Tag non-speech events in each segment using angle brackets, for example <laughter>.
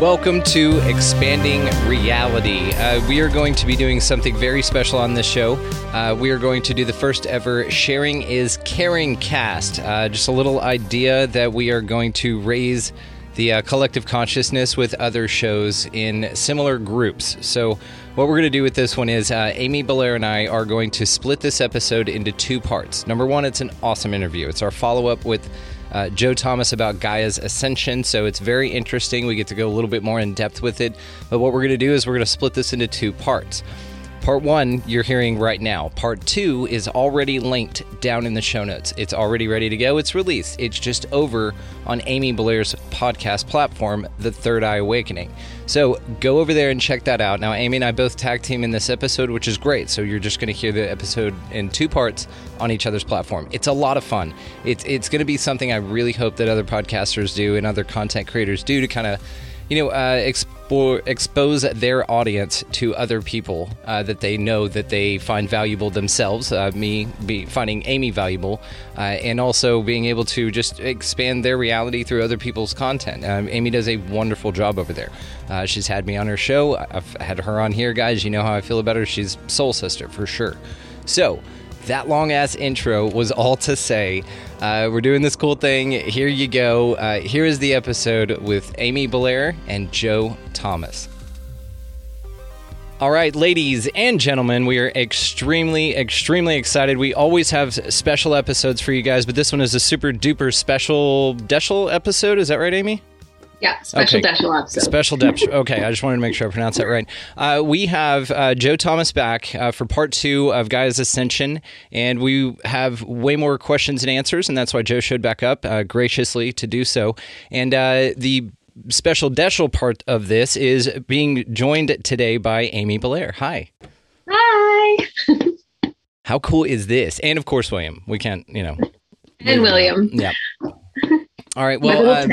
Welcome to Expanding Reality. Uh, we are going to be doing something very special on this show. Uh, we are going to do the first ever Sharing is Caring cast. Uh, just a little idea that we are going to raise the uh, collective consciousness with other shows in similar groups. So, what we're going to do with this one is uh, Amy Belair and I are going to split this episode into two parts. Number one, it's an awesome interview. It's our follow up with uh, Jo Thomas about Gaia's ascension. So it's very interesting. We get to go a little bit more in depth with it. But what we're going to do is we're going to split this into two parts. Part one, you're hearing right now. Part two is already linked down in the show notes. It's already ready to go. It's released. It's just over on Amy Belair's podcast platform, The Third Eye Awakening. So go over there and check that out. Now, Amy and I both tag team in this episode, which is great. So you're just going to hear the episode in two parts on each other's platform. It's a lot of fun. It's it's going to be something I really hope that other podcasters do and other content creators do to kind of you know, uh, explore, expose their audience to other people uh, that they know that they find valuable themselves. Uh, me be finding Amy valuable, uh, and also being able to just expand their reality through other people's content. Um, Amy does a wonderful job over there. Uh, she's had me on her show. I've had her on here, guys. You know how I feel about her. She's soul sister for sure. So that long ass intro was all to say uh, we're doing this cool thing. Here you go. Uh, here is the episode with Amy Belair and Jo Thomas. All right, ladies and gentlemen, we are extremely, extremely excited. We always have special episodes for you guys, but this one is a super duper special Deschel episode. Is that right, Amy? Yeah, special Okay. Deschel episode. Special depth. <laughs> Okay, I just wanted to make sure I pronounced that right. Uh, we have uh, Jo Thomas back uh, for part two of Gaia's Ascension, and we have way more questions and answers, and that's why Jo showed back up uh, graciously to do so. And uh, the special Deschel part of this is being joined today by Amy Belair. Hi. Hi. <laughs> How cool is this? And of course, William. We can't, you know. And William. Yeah. <laughs> All right. Well.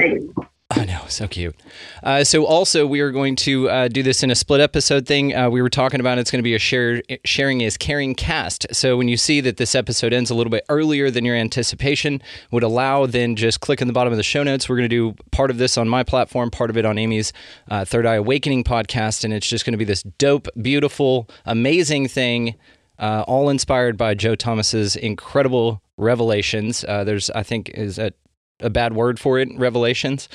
I know, so cute. Uh, so, also, we are going to uh, do this in a split episode thing. Uh, we were talking about it's going to be a share, sharing is caring cast. So, when you see that this episode ends a little bit earlier than your anticipation would allow, then just click in the bottom of the show notes. We're going to do part of this on my platform, part of it on Amy's uh, Third Eye Awakening podcast, and it's just going to be this dope, beautiful, amazing thing. Uh, all inspired by Jo Thomas's incredible revelations. Uh, there's, I think, is a bad word for it? Revelations.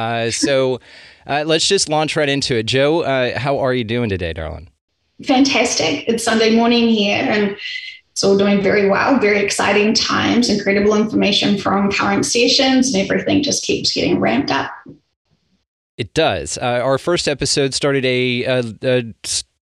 Uh, so uh, let's just launch right into it. Jo, uh, how are you doing today, darling? fantastic. It's Sunday morning here and it's all doing very well. Very exciting times, incredible information from current sessions, and everything just keeps getting ramped up. It does. Uh, our first episode started a, a, a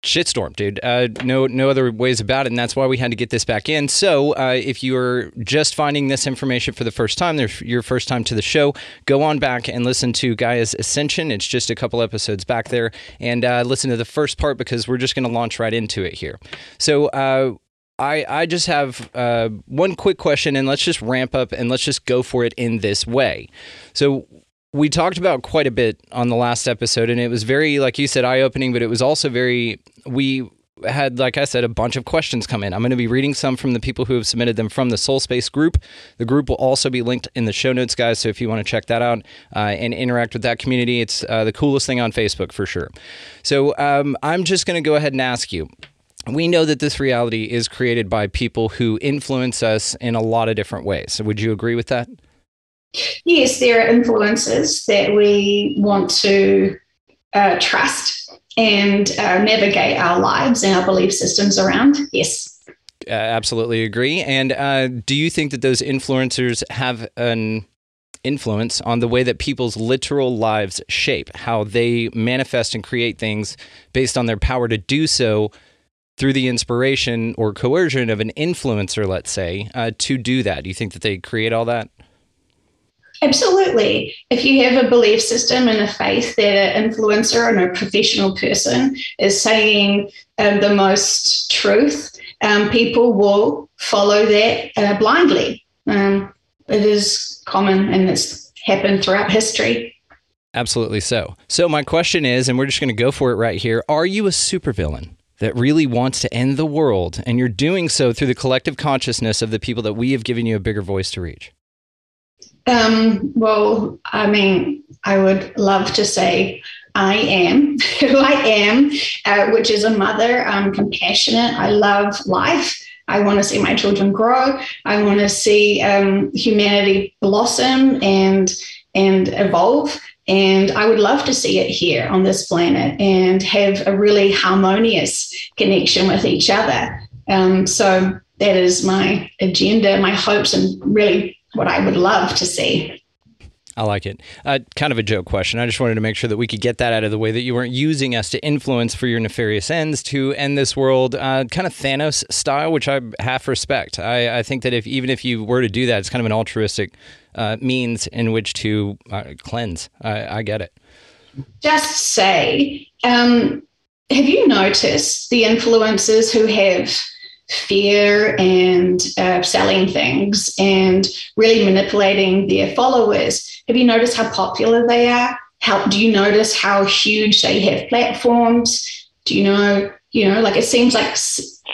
shitstorm, dude. Uh, no, no other ways about it, and that's why we had to get this back in. So, uh, if you are just finding this information for the first time, your first time to the show, go on back and listen to Gaia's Ascension. It's just a couple episodes back there, and uh, listen to the first part because we're just going to launch right into it here. So. Uh, I, I just have uh, one quick question, and let's just ramp up and let's just go for it in this way. So, we talked about quite a bit on the last episode, and it was very, like you said, eye opening, but it was also very, we had, like I said, a bunch of questions come in. I'm going to be reading some from the people who have submitted them from the Soul Space group. The group will also be linked in the show notes, guys. So if you want to check that out uh, and interact with that community, it's uh, the coolest thing on Facebook for sure. So um, I'm just going to go ahead and ask you we know that this reality is created by people who influence us in a lot of different ways. So, would you agree with that? Yes, there are influences that we want to uh, trust and uh, navigate our lives and our belief systems around. Yes. uh, absolutely agree. And uh, do you think that those influencers have an influence on the way that people's literal lives shape, how they manifest and create things based on their power to do so through the inspiration or coercion of an influencer, let's say, uh, to do that? Do you think that they create all that? Absolutely. If you have a belief system and a faith that an influencer and a professional person is saying um, the most truth, um, people will follow that uh, blindly. Um, it is common and it's happened throughout history. Absolutely so. So, my question is, and we're just going to go for it right here are you a supervillain? That really wants to end the world, and you're doing so through the collective consciousness of the people that we have given you a bigger voice to reach. Um, well, I mean, I would love to say I am <laughs> who I am, uh, which is a mother. I'm compassionate. I love life. I want to see my children grow. I want to see um, humanity blossom and and evolve. And I would love to see it here on this planet and have a really harmonious connection with each other. Um, so that is my agenda, my hopes, and really what I would love to see. I like it. Uh, kind of a joke question. I just wanted to make sure that we could get that out of the way that you weren't using us to influence for your nefarious ends to end this world, uh, kind of Thanos style, which I half respect. I, I, think that if even if you were to do that, it's kind of an altruistic uh, means in which to uh, cleanse. I, I, get it. Just say, um, have you noticed the influencers who have fear and uh, selling things and really manipulating their followers. Have you noticed how popular they are? How do you notice how huge they have platforms? Do you know, you know, like it seems like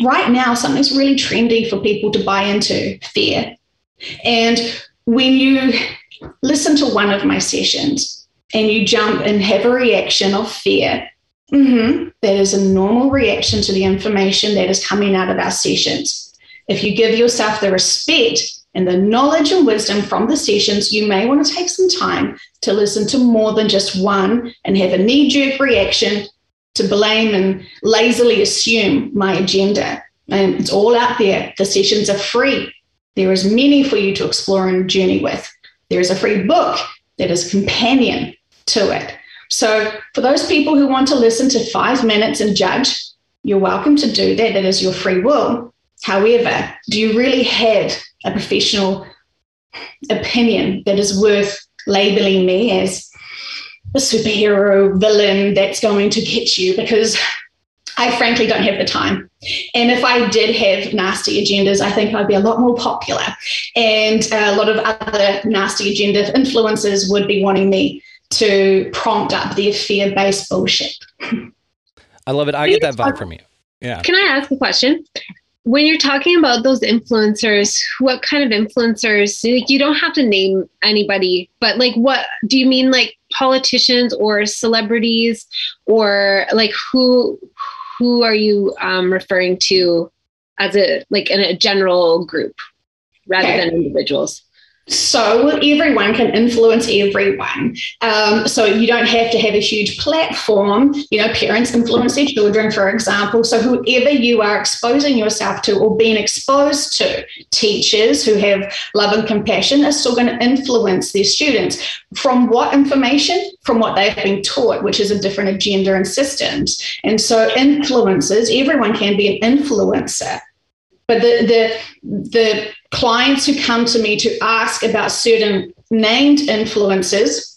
right now something's really trendy for people to buy into fear. And when you listen to one of my sessions and you jump and have a reaction of fear, Mm-hmm. That is a normal reaction to the information that is coming out of our sessions. If you give yourself the respect and the knowledge and wisdom from the sessions, you may want to take some time to listen to more than just one and have a knee jerk reaction to blame and lazily assume my agenda. And it's all out there. The sessions are free. There is many for you to explore and journey with. There is a free book that is companion to it. So, for those people who want to listen to five minutes and judge, you're welcome to do that. That is your free will. However, do you really have a professional opinion that is worth labeling me as a superhero villain that's going to get you? Because I frankly don't have the time. And if I did have nasty agendas, I think I'd be a lot more popular. And a lot of other nasty agenda influencers would be wanting me to prompt up their fear based bullshit. I love it. I get that vibe from you. Yeah. Can I ask a question? When you're talking about those influencers, what kind of influencers? Like, you don't have to name anybody, but like, what do you mean? Like politicians or celebrities, or like who? Who are you um, referring to as a like in a general group rather okay. than individuals? So everyone can influence everyone. Um, so you don't have to have a huge platform. You know, parents influence their children, for example. So whoever you are exposing yourself to or being exposed to, teachers who have love and compassion are still going to influence their students. From what information? From what they've been taught, which is a different agenda and systems. And so influences everyone can be an influencer. But the the the clients who come to me to ask about certain named influences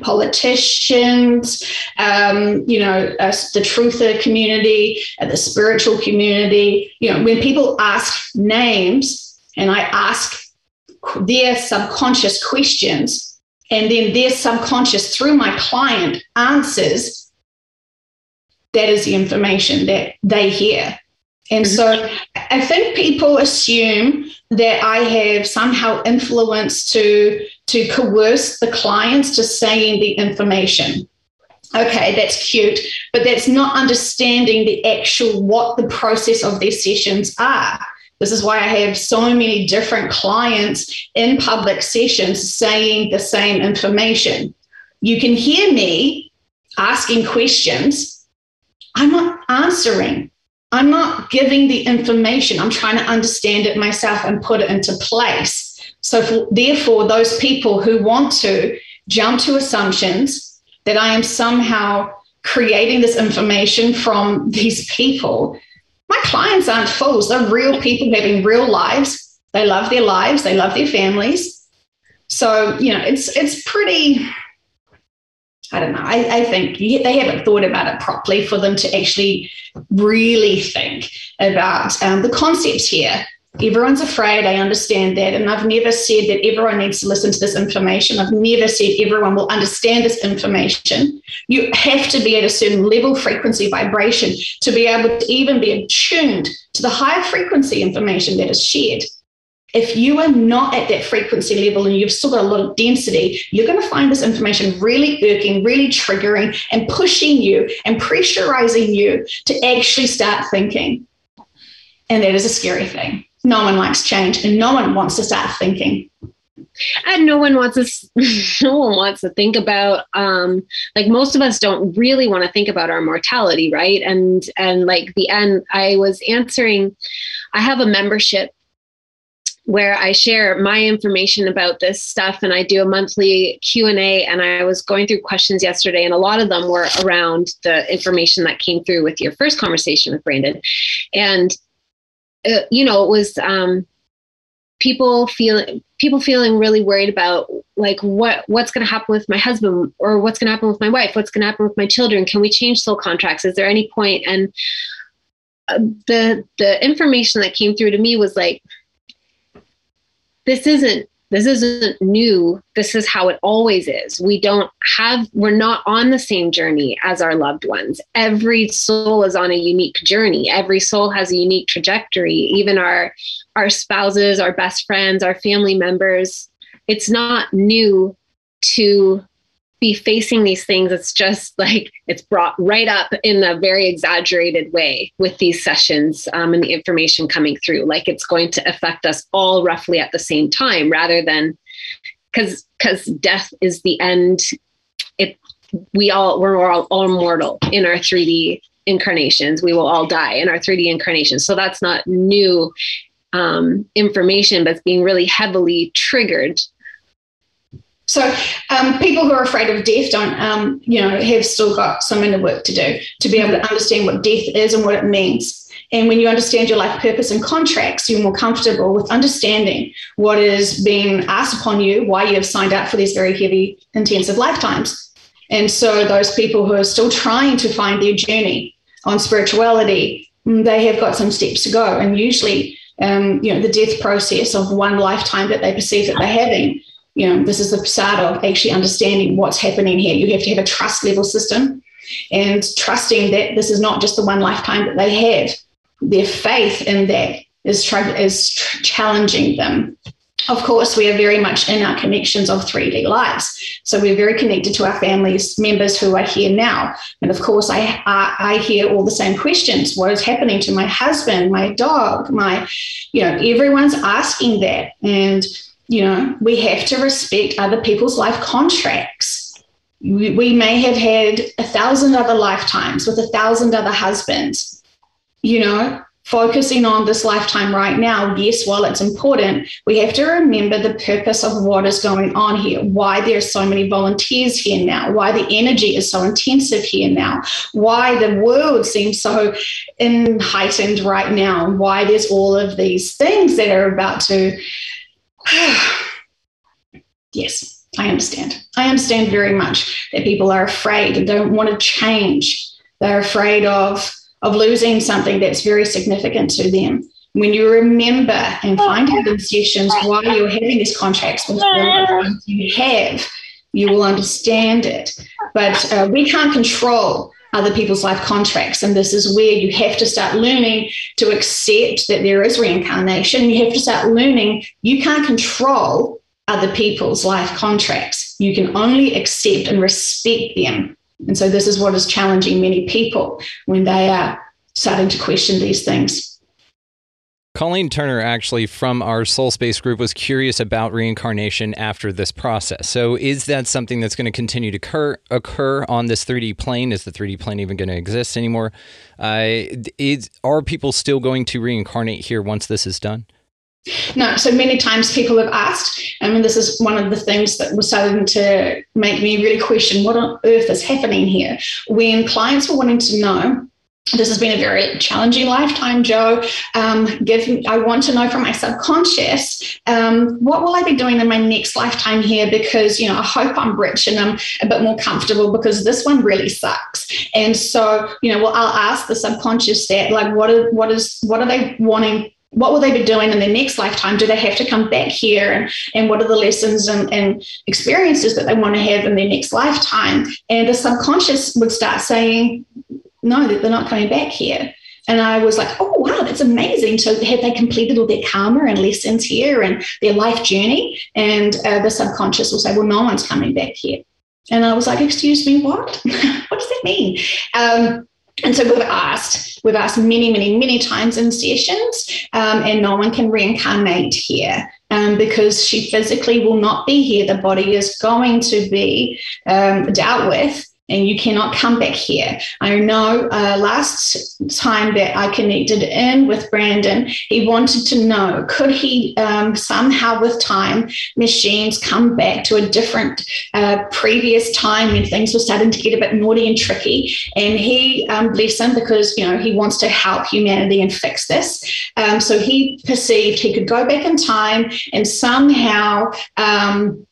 politicians, um, you know, uh, the truther community, uh, the spiritual community, you know, when people ask names and I ask their subconscious questions, and then their subconscious through my client answers, that is the information that they hear. And mm-hmm. so I think people assume that I have somehow influenced to, to coerce the clients to saying the information. Okay, that's cute, but that's not understanding the actual what the process of their sessions are. This is why I have so many different clients in public sessions saying the same information. You can hear me asking questions. I'm not answering I'm not giving the information. I'm trying to understand it myself and put it into place. So, for, therefore, those people who want to jump to assumptions that I am somehow creating this information from these people, my clients aren't fools. They're real people having real lives. They love their lives, they love their families. So, you know, it's it's pretty I don't know. I, I, think they haven't thought about it properly for them to actually really think about um, the concepts here. Everyone's afraid. I understand that. And I've never said that everyone needs to listen to this information. I've never said everyone will understand this information. You have to be at a certain level, frequency, vibration to be able to even be attuned to the higher frequency information that is shared if you are not at that frequency level and you've still got a lot of density, you're going to find this information really irking, really triggering, and pushing you and pressurizing you to actually start thinking. And that is a scary thing. No one likes change and no one wants to start thinking and no one wants us <laughs> no one wants to think about um like most of us don't really want to think about our mortality right and and like the end i was answering i have a membership where I share my information about this stuff and I do a monthly Q&A and I was going through questions yesterday and a lot of them were around the information that came through with your first conversation with Brandon. And uh, you know it was um, people feeling people feeling really worried about like what what's going to happen with my husband or what's going to happen with my wife what's going to happen with my children can we change soul contracts is there any point? And uh, the the information that came through to me was like this isn't this isn't new. This is how it always is. We don't have we're not on the same journey as our loved ones. Every soul is on a unique journey. Every soul has a unique trajectory. Even our our spouses our best friends our family members it's not new to be facing these things. It's just like it's brought right up in a very exaggerated way with these sessions um, and the information coming through. Like it's going to affect us all roughly at the same time, rather than because because death is the end. It we all we're all, all mortal in our 3D incarnations. We will all die in our 3D incarnations. So that's not new um, information, but it's being really heavily triggered so um, people who are afraid of death don't, um, you know, have still got some inner work to do to be able to understand what death is and what it means. And when you understand your life purpose and contracts, you're more comfortable with understanding what is being asked upon you, why you have signed up for these very heavy, intensive lifetimes. And so those people who are still trying to find their journey on spirituality, mm, they have got some steps to go. And usually, um, you know, the death process of one lifetime that they perceive that they're having you know, this is the start of actually understanding what's happening here. You have to have a trust level system and trusting that this is not just the one lifetime that they have. Their faith in that is, is challenging them. Of course, we are very much in our connections of 3D lives. So we're very connected to our families, members who are here now. And of course, I, I, I hear all the same questions. What is happening to my husband, my dog, my, you know, everyone's asking that. And you know, we have to respect other people's life contracts. We, we may have had a thousand other lifetimes with a thousand other husbands. You know, focusing on this lifetime right now, yes, while it's important, we have to remember the purpose of what is going on here, why there are so many volunteers here now, why the energy is so intensive here now, why the world seems so heightened right now, and why there's all of these things that are about to <sighs> yes, I understand. I understand very much that people are afraid and don't want to change. They're afraid of, of losing something that's very significant to them. When you remember and find out in sessions why you're having these contracts with the you have, you will understand it. But uh, we can't control other people's life contracts. And this is where you have to start learning to accept that there is reincarnation. You have to start learning you can't control other people's life contracts. You can only accept and respect them. And so this is what is challenging many people when they are starting to question these things. Colleen Turner, actually from our Soul Space group, was curious about reincarnation after this process. So, is that something that's going to continue to occur, occur on this 3D plane? Is the 3D plane even going to exist anymore? Uh, is, are people still going to reincarnate here once this is done? No, so many times people have asked, I mean, this is one of the things that was starting to make me really question what on earth is happening here. When clients were wanting to know, this has been a very challenging lifetime, Jo. Um, give I want to know from my subconscious, um, what will I be doing in my next lifetime here? Because you know, I hope I'm rich and I'm a bit more comfortable because this one really sucks. And so, you know, well, I'll ask the subconscious that, like, what are what is what are they wanting what will they be doing in their next lifetime? Do they have to come back here? And, and what are the lessons and, and experiences that they want to have in their next lifetime? And the subconscious would start saying, no, that they're not coming back here. And I was like, oh, wow, that's amazing. So have they completed all their karma and lessons here and their life journey? And uh, the subconscious will say, well, no one's coming back here. And I was like, excuse me, what? <laughs> what does that mean? Um, and so we've asked, we've asked many, many, many times in sessions, um, and no one can reincarnate here. Um, because she physically will not be here. The body is going to be um, dealt with and you cannot come back here. I know uh, last time that I connected in with Brandon, he wanted to know could he um, somehow, with time, machines come back to a different uh, previous time when things were starting to get a bit naughty and tricky. And he, um, bless him, because you know he wants to help humanity and fix this. Um, so he perceived he could go back in time and somehow. Um,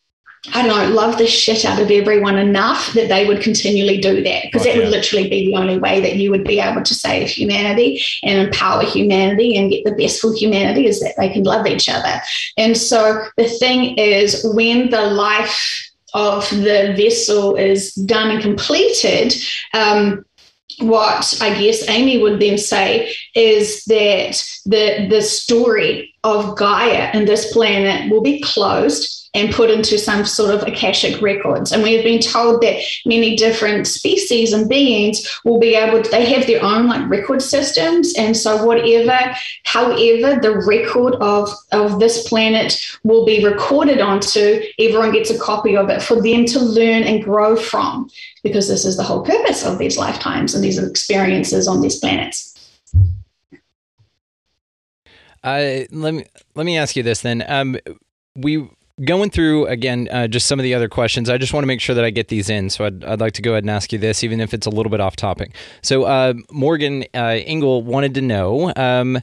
I don't know, love the shit out of everyone enough that they would continually do that because that would literally be the only way that you would be able to save humanity and empower humanity and get the best for humanity is that they can love each other. And so the thing is, when the life of the vessel is done and completed, um, what I guess Amy would then say is that the the story of Gaia and this planet will be closed and put into some sort of akashic records. And we have been told that many different species and beings will be able to, they have their own like record systems. And so whatever, however, the record of, of this planet will be recorded onto, everyone gets a copy of it for them to learn and grow from, because this is the whole purpose of these lifetimes and these experiences on these planets. Uh, let me let me ask you this then. Um, we going through again uh, just some of the other questions i just want to make sure that i get these in so I'd, I'd, like to go ahead and ask you this even if it's a little bit off topic. So uh, morgan uh, engel wanted to know um,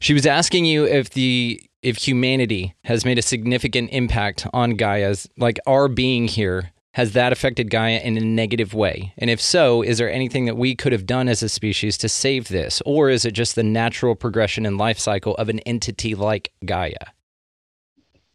she was asking you if the if humanity has made a significant impact on gaia's like our being here. Has that affected gaia in a negative way? And if so is there anything that we could have done as a species to save this? Or is it just the natural progression and life cycle of an entity like gaia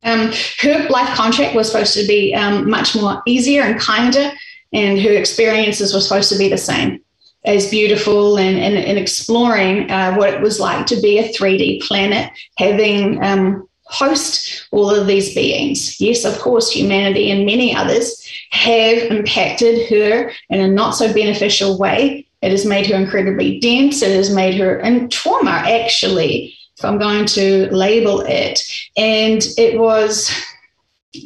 um, her life contract was supposed to be um, much more easier and kinder, and her experiences were supposed to be the same as beautiful and, and, and exploring uh, what it was like to be a 3D planet, having um, host all of these beings. Yes, of course, humanity and many others have impacted her in a not so beneficial way. It has made her incredibly dense. It has made her in trauma, actually, if I'm going to label it. And it was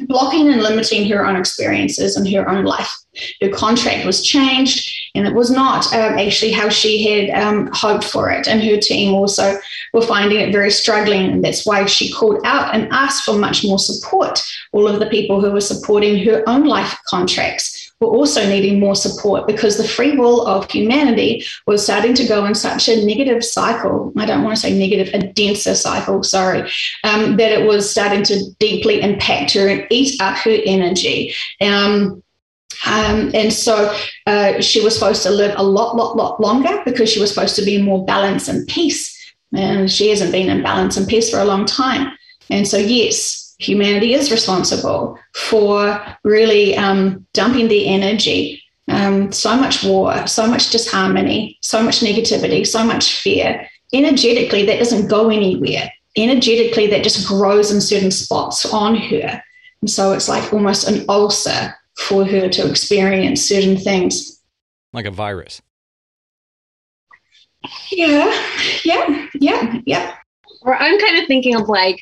blocking and limiting her own experiences and her own life. Her contract was changed, and it was not um, actually how she had um, hoped for it. And her team also were finding it very struggling, and that's why she called out and asked for much more support. All of the people who were supporting her own life contracts were also needing more support because the free will of humanity was starting to go in such a negative cycle. I don't want to say negative, a denser cycle, sorry, um, that it was starting to deeply impact her and eat up her energy. Um, um, and so uh, she was supposed to live a lot, lot, lot longer because she was supposed to be in more balance and peace. And she hasn't been in balance and peace for a long time. And so, yes, humanity is responsible for really um, dumping the energy. Um, so much war, so much disharmony, so much negativity, so much fear. Energetically, that doesn't go anywhere. Energetically, that just grows in certain spots on her. And so it's like almost an ulcer for her to experience certain things. Like a virus. Yeah, yeah, yeah, yeah. Or I'm kind of thinking of like,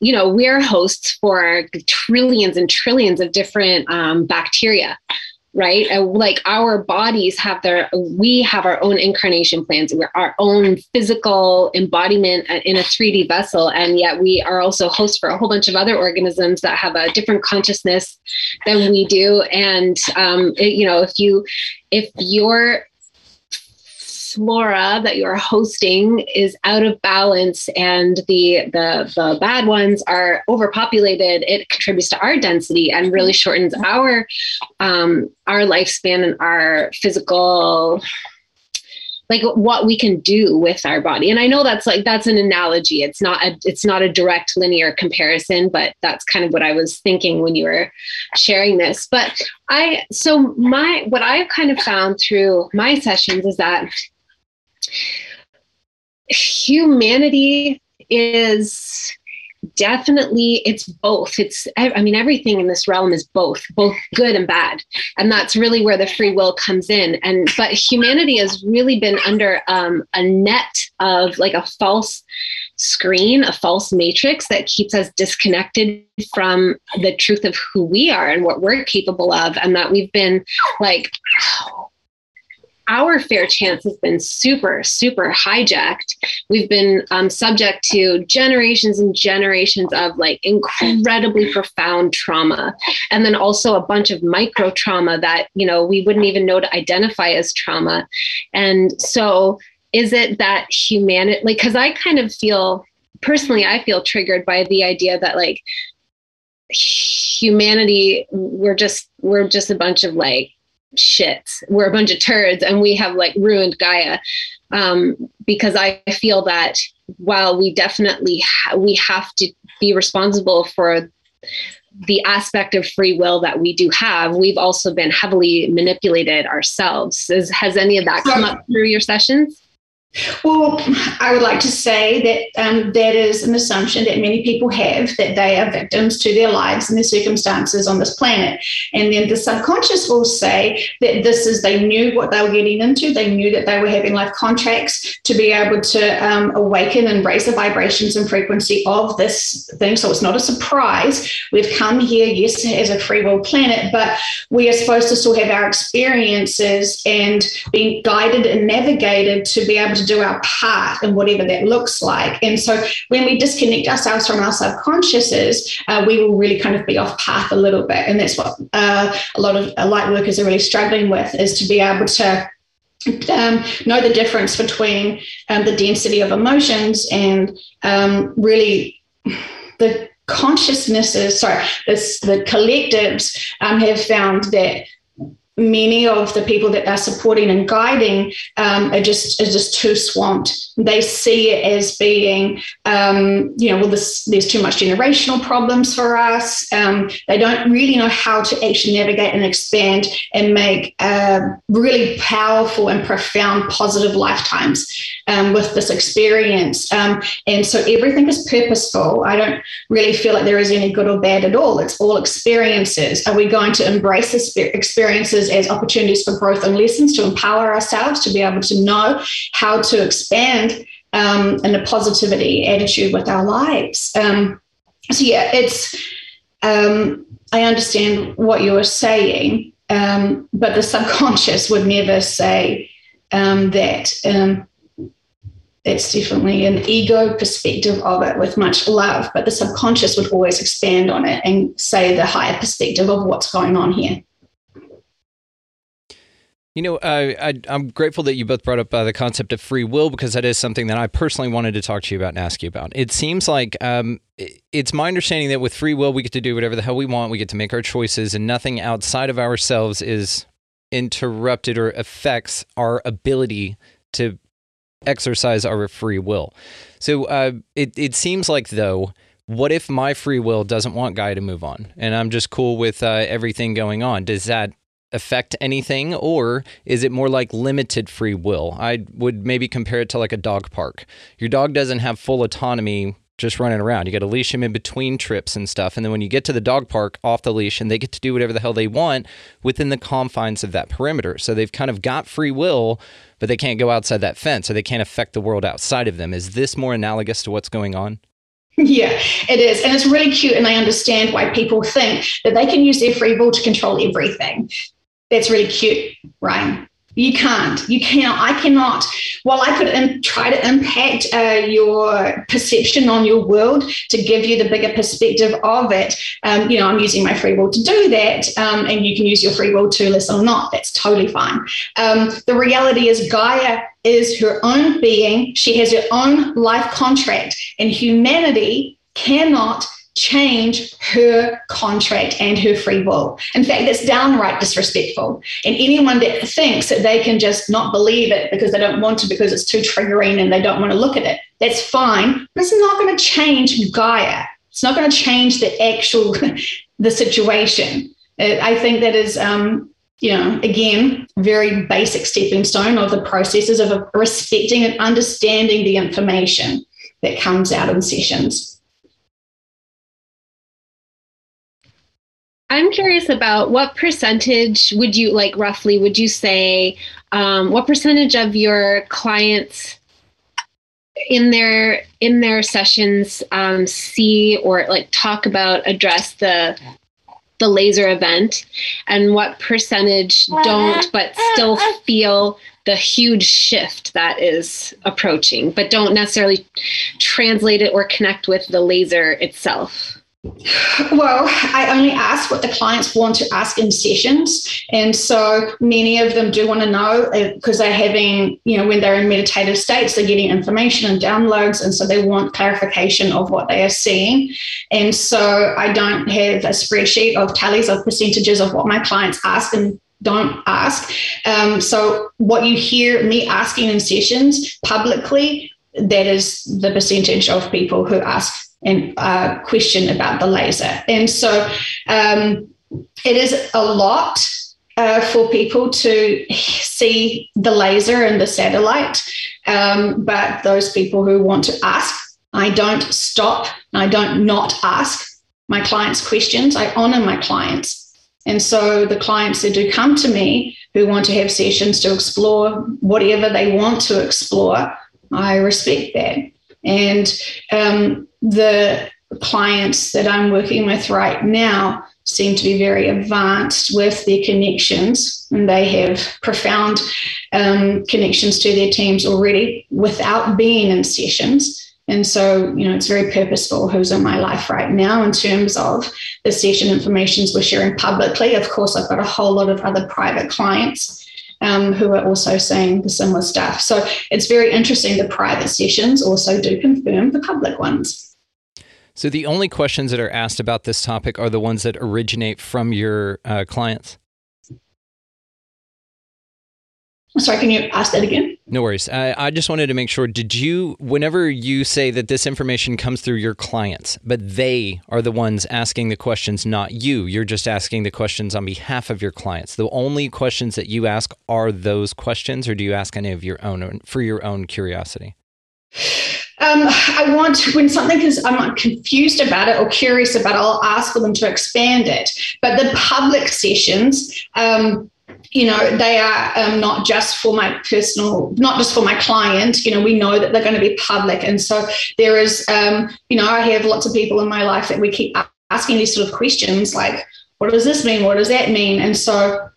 you know, we're hosts for trillions and trillions of different um, bacteria right? And like our bodies have their we have our own incarnation plans. We're our own physical embodiment in a 3d vessel. And yet we are also hosts for a whole bunch of other organisms that have a different consciousness than we do. And um, it, you know if you if you're flora that you're hosting is out of balance and the the the bad ones are overpopulated. It contributes to our density and really shortens our um our lifespan and our physical like what we can do with our body. And i know that's like that's an analogy. It's not a it's not a direct linear comparison but that's kind of what i was thinking when you were sharing this. But i so my what i've kind of found through my sessions is that humanity is definitely it's both. It's i mean everything in this realm is both both good and bad. And that's really where the free will comes in. And but humanity has really been under um, a net of like a false screen a false matrix that keeps us disconnected from the truth of who we are and what we're capable of. And that we've been like our fair chance has been super, super hijacked. We've been um, subject to generations and generations of like incredibly profound trauma. And then also a bunch of micro trauma that, you know, we wouldn't even know to identify as trauma. And so is it that humanity, like, because I kind of feel, personally, I feel triggered by the idea that like humanity, we're just, we're just a bunch of like, shits. We're a bunch of turds and we have like ruined Gaia. Um, because I feel that while we definitely ha- we have to be responsible for the aspect of free will that we do have, we've also been heavily manipulated ourselves. Is, has any of that come up through your sessions? Well, I would like to say that um, that is an assumption that many people have that they are victims to their lives and their circumstances on this planet. And then the subconscious will say that this is, they knew what they were getting into. They knew that they were having life contracts to be able to um, awaken and raise the vibrations and frequency of this thing. So it's not a surprise. We've come here, yes, as a free will planet, but we are supposed to still have our experiences and be guided and navigated to be able to do our part in whatever that looks like. And so when we disconnect ourselves from our subconsciouses, uh, we will really kind of be off path a little bit. And that's what uh, a lot of uh, light workers are really struggling with is to be able to um, know the difference between um, the density of emotions and um, really the consciousnesses, sorry, this, the collectives um, have found that many of the people that they're supporting and guiding um, are just are just too swamped. They see it as being, um, you know, well, this, there's too much generational problems for us. Um, they don't really know how to actually navigate and expand and make uh, really powerful and profound positive lifetimes um, with this experience. Um, and so everything is purposeful. I don't really feel like there is any good or bad at all. It's all experiences. Are we going to embrace the as opportunities for growth and lessons to empower ourselves to be able to know how to expand um, in a positivity attitude with our lives. Um, so yeah, it's um, I understand what you are saying, um, but the subconscious would never say um, that. Um, that's definitely an ego perspective of it with much love, but the subconscious would always expand on it and say the higher perspective of what's going on here. You know, uh, I, am grateful that you both brought up uh, the concept of free will because that is something that I personally wanted to talk to you about and ask you about. It seems like um, it's my understanding that with free will, we get to do whatever the hell we want. We get to make our choices, and nothing outside of ourselves is interrupted or affects our ability to exercise our free will. So uh, it, it seems like, though, what if my free will doesn't want Gaia to move on and I'm just cool with uh, everything going on? Does that affect anything or is it more like limited free will i would maybe compare it to like a dog park your dog doesn't have full autonomy just running around. You got to leash him in between trips and stuff. And then when you get to the dog park off the leash and they get to do whatever the hell they want within the confines of that perimeter. So they've kind of got free will, but they can't go outside that fence or they can't affect the world outside of them. Is this more analogous to what's going on? Yeah, it is. And it's really cute. And I understand why people think that they can use their free will to control everything. That's really cute, Ryan. You can't. You cannot. I cannot. While I could in, try to impact uh, your perception on your world to give you the bigger perspective of it, um, you know, I'm using my free will to do that, um, and you can use your free will to listen or not. That's totally fine. Um, the reality is, Gaia is her own being. She has her own life contract, and humanity cannot change her contract and her free will. In fact, that's downright disrespectful. And anyone that thinks that they can just not believe it because they don't want to, because it's too triggering and they don't want to look at it, that's fine. But it's not going to change Gaia. It's not going to change the actual <laughs> the situation. Uh, I think that is, um, you know, again, very basic stepping stone of the processes of respecting and understanding the information that comes out in sessions. I'm curious about what percentage would you like roughly would you say um, what percentage of your clients in their in their sessions um, see or like talk about address the the laser event? And what percentage don't but still feel the huge shift that is approaching but don't necessarily translate it or connect with the laser itself well, I only ask what the clients want to ask in sessions. And so many of them do want to know because uh, they're having, you know, when they're in meditative states, they're getting information and downloads. And so they want clarification of what they are seeing. And so I don't have a spreadsheet of tallies of percentages of what my clients ask and don't ask. Um, so what you hear me asking in sessions publicly, that is the percentage of people who ask and uh, question about the laser. And so um, it is a lot uh, for people to see the laser and the satellite. Um, but those people who want to ask, I don't stop, I don't not ask my clients questions. I honor my clients. And so the clients that do come to me who want to have sessions to explore whatever they want to explore, I respect that. And um, the clients that I'm working with right now seem to be very advanced with their connections, and they have profound um, connections to their teams already without being in sessions. And so, you know, it's very purposeful who's in my life right now in terms of the session informations we're sharing publicly. Of course, I've got a whole lot of other private clients um, who are also saying the similar stuff. So it's very interesting. The private sessions also do confirm the public ones. So the only questions that are asked about this topic are the ones that originate from your uh, clients. Sorry, can you ask that again? No worries. I, I, just wanted to make sure. Did you, whenever you say that this information comes through your clients, but they are the ones asking the questions, not you, you're just asking the questions on behalf of your clients. The only questions that you ask are those questions, or do you ask any of your own for your own curiosity? Um, I want when something is I'm confused about it or curious about it, I'll ask for them to expand it. But the public sessions, um, you know they are um, not just for my personal not just for my client. You know we know that they're going to be public. And so there is um, you know i have lots of people in my life that we keep asking these sort of questions like what does this mean? What does that mean? And so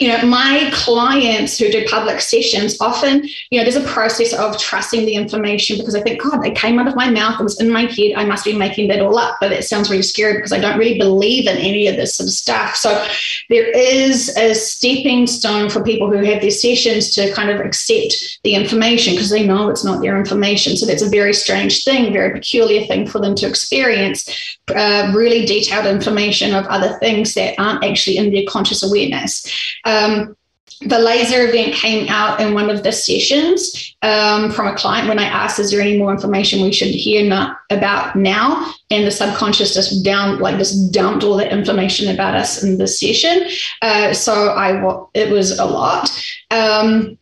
you know, my clients who do public sessions often, you know, there's a process of trusting the information because I think, God, it came out of my mouth, it was in my head, I must be making that all up. But it sounds really scary because I don't really believe in any of this sort of stuff. So there is a stepping stone for people who have their sessions to kind of accept the information because they know it's not their information. So that's a very strange thing, very peculiar thing for them to experience uh, really detailed information of other things that aren't actually in their conscious awareness. Um, the laser event came out in one of the sessions um, from a client when I asked, "Is there any more information we should hear not about now?" And the subconscious just down, like just dumped all that information about us in the session. Uh, so I, it was a lot. Um,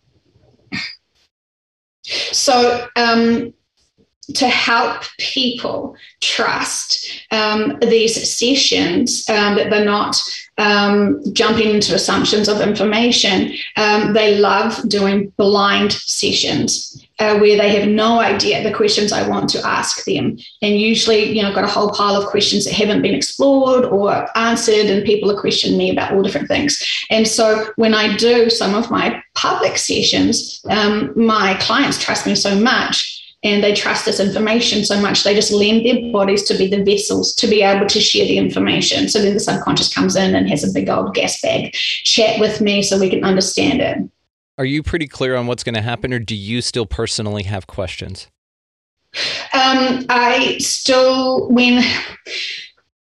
so um, to help people trust um, these sessions um, that they're not um, jumping into assumptions of information. Um, they love doing blind sessions. Uh, where they have no idea the questions I want to ask them. And usually, you know, I've got a whole pile of questions that haven't been explored or answered, and people are questioning me about all different things. And so when I do some of my public sessions, um, my clients trust me so much and they trust this information so much they just lend their bodies to be the vessels to be able to share the information. So then the subconscious comes in and has a big old gas bag. Chat with me so we can understand it. Are you pretty clear on what's going to happen or do you still personally have questions? Um, i still when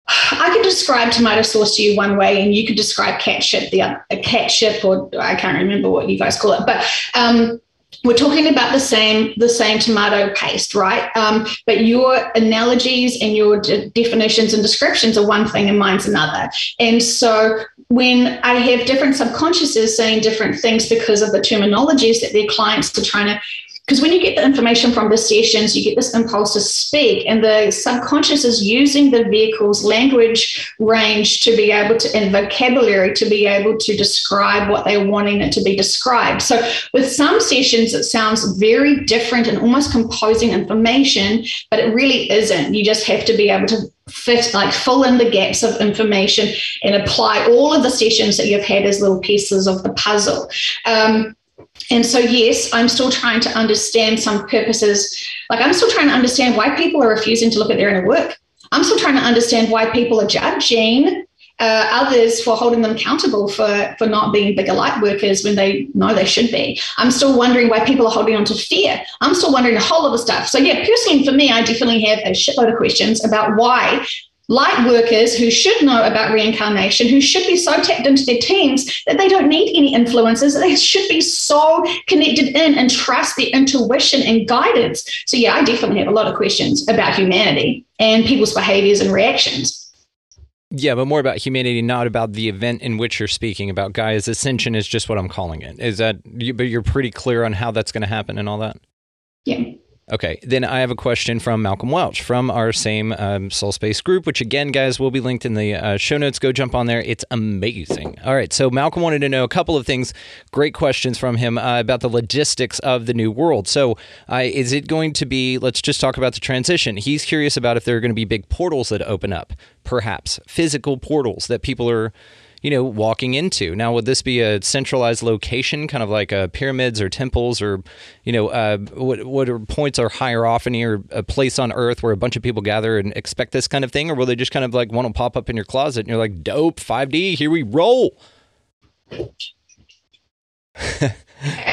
I could describe tomato sauce to you one way, and you could describe cat catship the other, catship, or I can't remember what you guys call it. But um, we're talking about the same the same tomato paste right? Um, but your analogies and your de- definitions and descriptions are one thing and mine's another. And so when i have different subconsciouses saying different things because of the terminologies that their clients are trying to because when you get the information from the sessions, you get this impulse to speak, and the subconscious is using the vehicle's language range to be able to, and vocabulary to be able to describe what they're wanting it to be described. So, with some sessions, it sounds very different and almost composing information, but it really isn't. You just have to be able to fit, like, fill in the gaps of information and apply all of the sessions that you've had as little pieces of the puzzle. Um, and so, yes, I'm still trying to understand some purposes. Like, I'm still trying to understand why people are refusing to look at their inner work. I'm still trying to understand why people are judging uh, others for holding them accountable for, for not being bigger light workers when they know they should be. I'm still wondering why people are holding on to fear. I'm still wondering a whole lot of stuff. So, yeah, personally for me, I definitely have a shitload of questions about why light workers who should know about reincarnation, who should be so tapped into their teams that they don't need any influences. They should be so connected in and trust their intuition and guidance. So, yeah, I definitely have a lot of questions about humanity and people's behaviors and reactions. Yeah, but more about humanity, not about the event in which you're speaking about. Gaia's ascension is just what I'm calling it. Is that, but you're pretty clear on how that's going to happen and all that? Yeah. Okay, then I have a question from Malcolm Welch from our same um, Soul Space group, which again, guys, will be linked in the uh, show notes. Go jump on there. It's amazing. All right, so Malcolm wanted to know a couple of things. Great questions from him uh, about the logistics of the new world. So, uh, is it going to be, let's just talk about the transition. He's curious about if there are going to be big portals that open up, perhaps physical portals that people are you know, walking into. Now, would this be a centralized location, kind of like uh, pyramids or temples, or you know, uh, what what are points are hierarchy or a place on Earth where a bunch of people gather and expect this kind of thing, or will they just kind of like want to pop up in your closet and you're like, dope, 5D, here we roll. <laughs>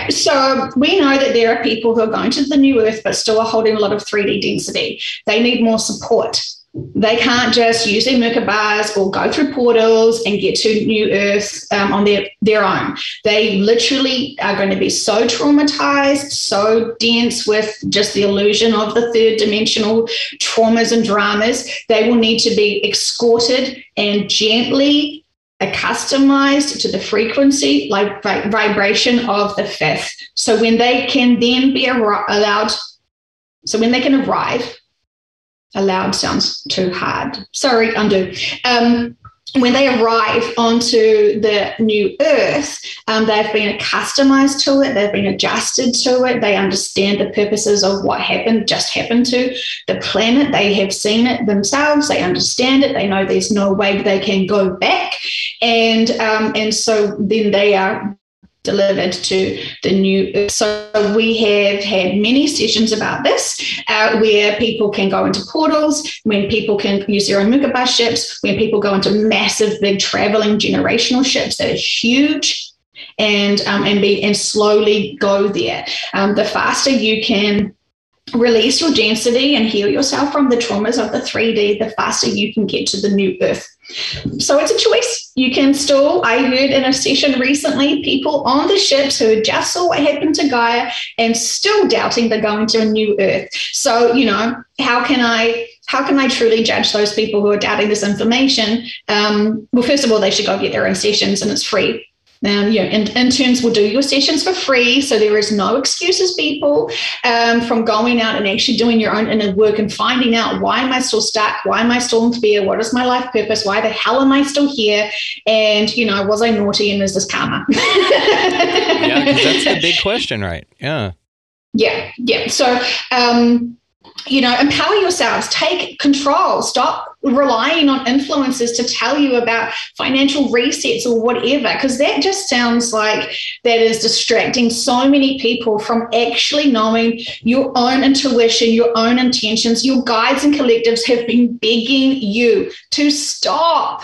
so we know that there are people who are going to the new earth but still are holding a lot of 3d density they need more support they can't just use their Merkabahs or go through portals and get to New Earth um, on their, their own. They literally are going to be so traumatized, so dense with just the illusion of the third dimensional traumas and dramas. They will need to be escorted and gently accustomed to the frequency, like vibration of the fifth. So when they can then be allowed, so when they can arrive allowed sounds too hard. Sorry, undo. Um, when they arrive onto the new earth, um, they've been accustomed to it, they've been adjusted to it, they understand the purposes of what happened, just happened to the planet. They have seen it themselves, they understand it, they know there's no way they can go back. And um, and so then they are delivered to the new. So we have had many sessions about this, uh, where people can go into portals, when people can use their own Merkabah ships, when people go into massive, big traveling generational ships that are huge, and um, and be and slowly go there. Um, the faster you can release your density and heal yourself from the traumas of the 3D, the faster you can get to the new earth. So it's a choice. You can still, I heard in a session recently, people on the ships who just saw what happened to Gaia and still doubting they're going to a new earth. So, you know, how can I how can I truly judge those people who are doubting this information? Um, well, first of all, they should go get their own sessions and it's free Um, you know, in, interns will do your sessions for free, so there is no excuses, people, um, from going out and actually doing your own inner work and finding out why am I still stuck? Why am I still in fear? What is my life purpose? Why the hell am I still here? And you know, was I naughty and is this karma? <laughs> yeah, that's the big question, right? Yeah. Yeah, yeah. So, um, you know, empower yourselves, take control, stop relying on influencers to tell you about financial resets or whatever, because that just sounds like that is distracting so many people from actually knowing your own intuition, your own intentions. Your guides and collectives have been begging you to stop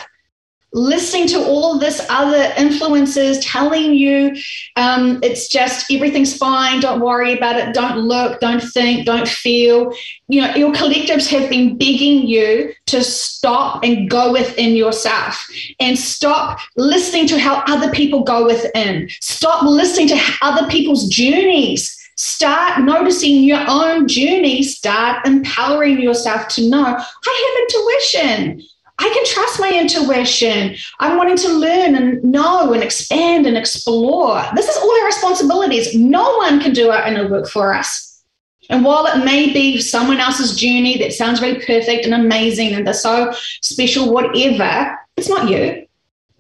listening to all of this other influences telling you um, it's just everything's fine don't worry about it don't look don't think don't feel. You know your collectives have been begging you to stop and go within yourself and stop listening to how other people go within. Stop listening to other people's journeys. Start noticing your own journey start empowering yourself to know i have intuition I can trust my intuition. I'm wanting to learn and know and expand and explore. This is all our responsibilities. No one can do our inner work for us. And while it may be someone else's journey that sounds very perfect and amazing and they're so special, whatever, it's not you.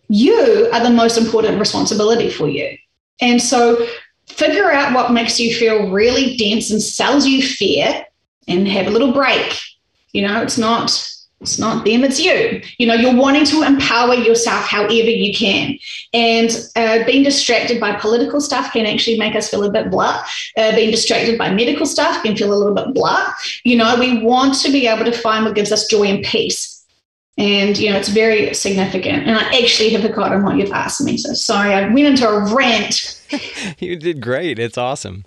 You are the most important responsibility for you. And so figure out what makes you feel really dense and sells you fear and have a little break. You know, it's not it's not them, it's you. You know, you're wanting to empower yourself however you can. And uh, being distracted by political stuff can actually make us feel a bit blah. Uh, being distracted by medical stuff can feel a little bit blah. You know, we want to be able to find what gives us joy and peace. And, you know, it's very significant. And I actually have forgotten what you've asked me. So sorry, I went into a rant. <laughs> you did great. It's awesome.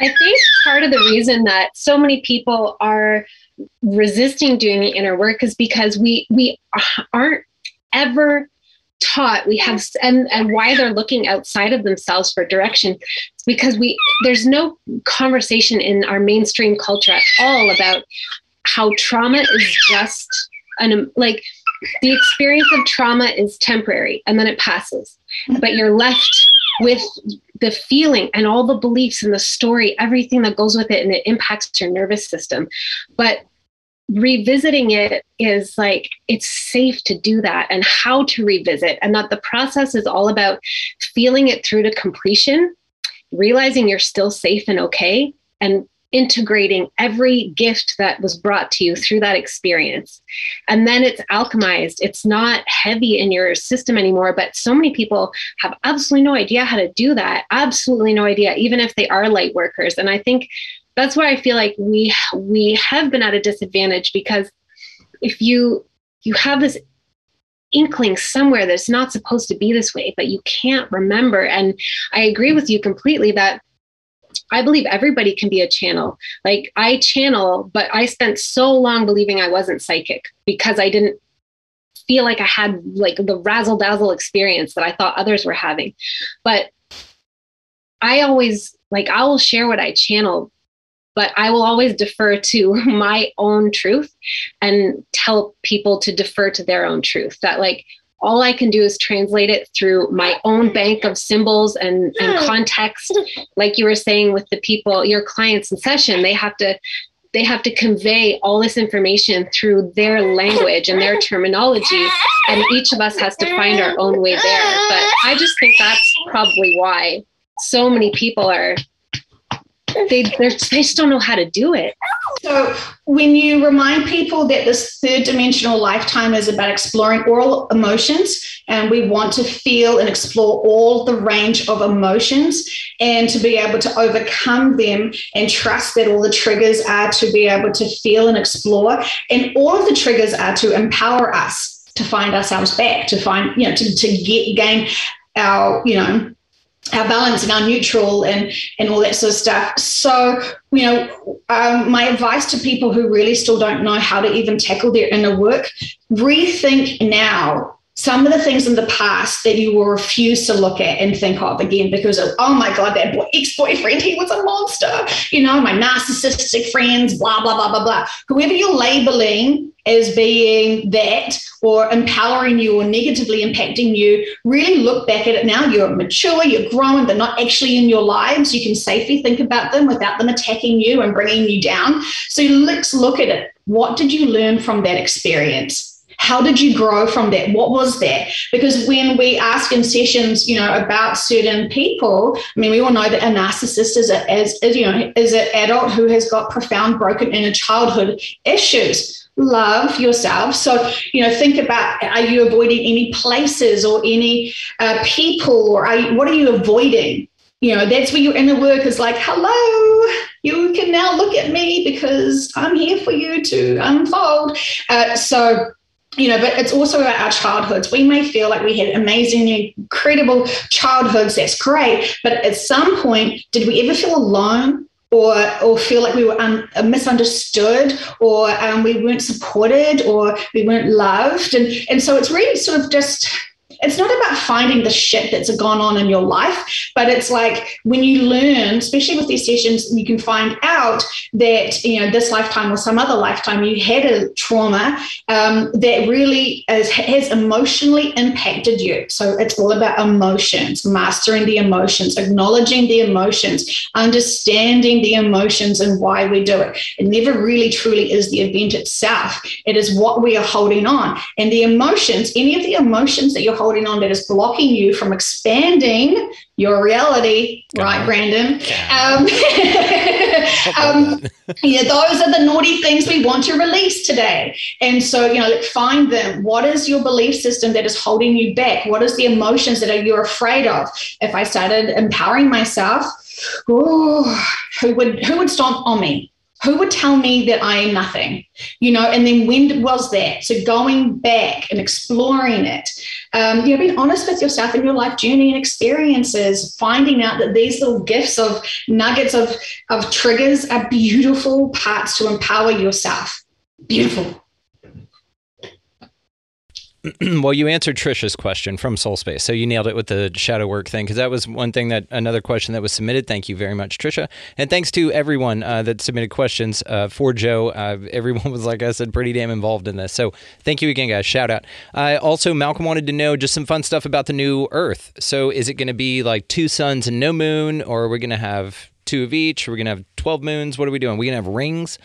I think part of the reason that so many people are resisting doing the inner work is because we we aren't ever taught we have and and why they're looking outside of themselves for direction. It's because we there's no conversation in our mainstream culture at all about how trauma is just an um, like the experience of trauma is temporary and then it passes but you're left with the feeling and all the beliefs and the story, everything that goes with it, and it impacts your nervous system. But revisiting it is like it's safe to do that and how to revisit, and that the process is all about feeling it through to completion, realizing you're still safe and okay, and integrating every gift that was brought to you through that experience. And then it's alchemized. It's not heavy in your system anymore. But so many people have absolutely no idea how to do that. Absolutely no idea, even if they are light workers. And I think that's why I feel like we we have been at a disadvantage because if you you have this inkling somewhere that's not supposed to be this way, but you can't remember. And I agree with you completely that I believe everybody can be a channel. Like I channel, but I spent so long believing I wasn't psychic because I didn't feel like I had like the razzle dazzle experience that I thought others were having. But I always like I will share what I channel, but I will always defer to <laughs> my own truth and tell people to defer to their own truth. That like all I can do is translate it through my own bank of symbols and, and hmm. context. Like you were saying with the people, your clients in session, they have to they have to convey all this information through their language and their terminology and each of us has to find our own way there but i just think that's probably why so many people are they they just don't know how to do it. So when you remind people that this third dimensional lifetime is about exploring all emotions and we want to feel and explore all the range of emotions and to be able to overcome them and trust that all the triggers are to be able to feel and explore. And all of the triggers are to empower us to find ourselves back to find you know to, to get gain our you know our balance and our neutral and and all that sort of stuff so you know um, my advice to people who really still don't know how to even tackle their inner work rethink now some of the things in the past that you will refuse to look at and think of again because of, oh my God, that boy, ex boyfriend, he was a monster. You know, my narcissistic friends, blah, blah, blah, blah, blah. Whoever you're labeling as being that or empowering you or negatively impacting you, really look back at it now. You're mature, you're growing, they're not actually in your lives. You can safely think about them without them attacking you and bringing you down. So let's look at it. What did you learn from that experience? how did you grow from that what was that because when we ask in sessions you know about certain people i mean we all know that a narcissist is a, as, as you know is an adult who has got profound broken inner childhood issues love yourself so you know think about are you avoiding any places or any uh, people or are you, what are you avoiding you know that's where your inner work is like hello you can now look at me because i'm here for you to unfold uh, so you know, but it's also about our childhoods. We may feel like we had amazing, incredible childhoods. That's great. But at some point, did we ever feel alone? Or, or feel like we were un, misunderstood or um, we weren't supported or we weren't loved. And, and so it's really sort of just it's not about finding the shit that's gone on in your life, but it's like when you learn, especially with these sessions, you can find out that, you know, this lifetime or some other lifetime, you had a trauma um, that really is, has emotionally impacted you. So it's all about emotions, mastering the emotions, acknowledging the emotions, understanding the emotions and why we do it. It never really truly is the event itself. It is what we are holding on. And the emotions, any of the emotions that you're holding holding on that is blocking you from expanding your reality, Got right, it. Brandon? Um, <laughs> um, <laughs> yeah, those are the naughty things we want to release today. And so, you know, like find them. What is your belief system that is holding you back? What is the emotions that are, you're afraid of? If I started empowering myself, oh, who would who would stomp on me? Who would tell me that I am nothing? You know, and then when was that? So going back and exploring it, um, you know, being honest with yourself in your life journey and experiences, finding out that these little gifts of nuggets of, of triggers are beautiful parts to empower yourself. Beautiful. <clears throat> well, you answered Trisha's question from Soul Space, so you nailed it with the shadow work thing because that was one thing that another question that was submitted. Thank you very much, Trisha, and thanks to everyone uh, that submitted questions uh, for Jo. Uh, everyone <laughs> was, like I said, pretty damn involved in this. So thank you again, guys. Shout out. also, Malcolm wanted to know just some fun stuff about the new Earth. So is it going to be like two suns and no moon, or are we going to have two of each? Are we going to have twelve moons? What are we doing? Are we going to have rings?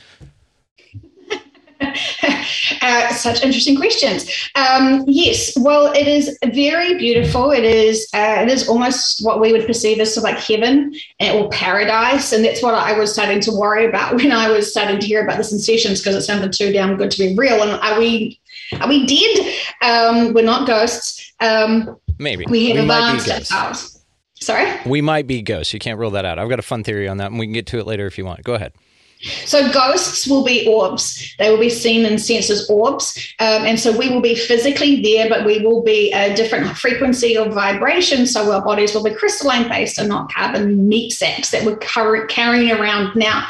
<laughs> uh, such interesting questions. Um, yes, well, it is very beautiful. It is uh, it is almost what we would perceive as sort of like heaven or paradise, and that's what I was starting to worry about <laughs> when I was starting to hear about this in sessions because it sounded too damn good to be real. And are we are we dead? Um, we're not ghosts. Um, Maybe we have we advanced ourselves. Sorry, we might be ghosts. You can't rule that out. I've got a fun theory on that, and we can get to it later if you want. Go ahead. So ghosts will be orbs. They will be seen and sensed as orbs. Um, and so we will be physically there, but we will be a different frequency of vibration. So our bodies will be crystalline based and not carbon meat sacks that we're carrying around now.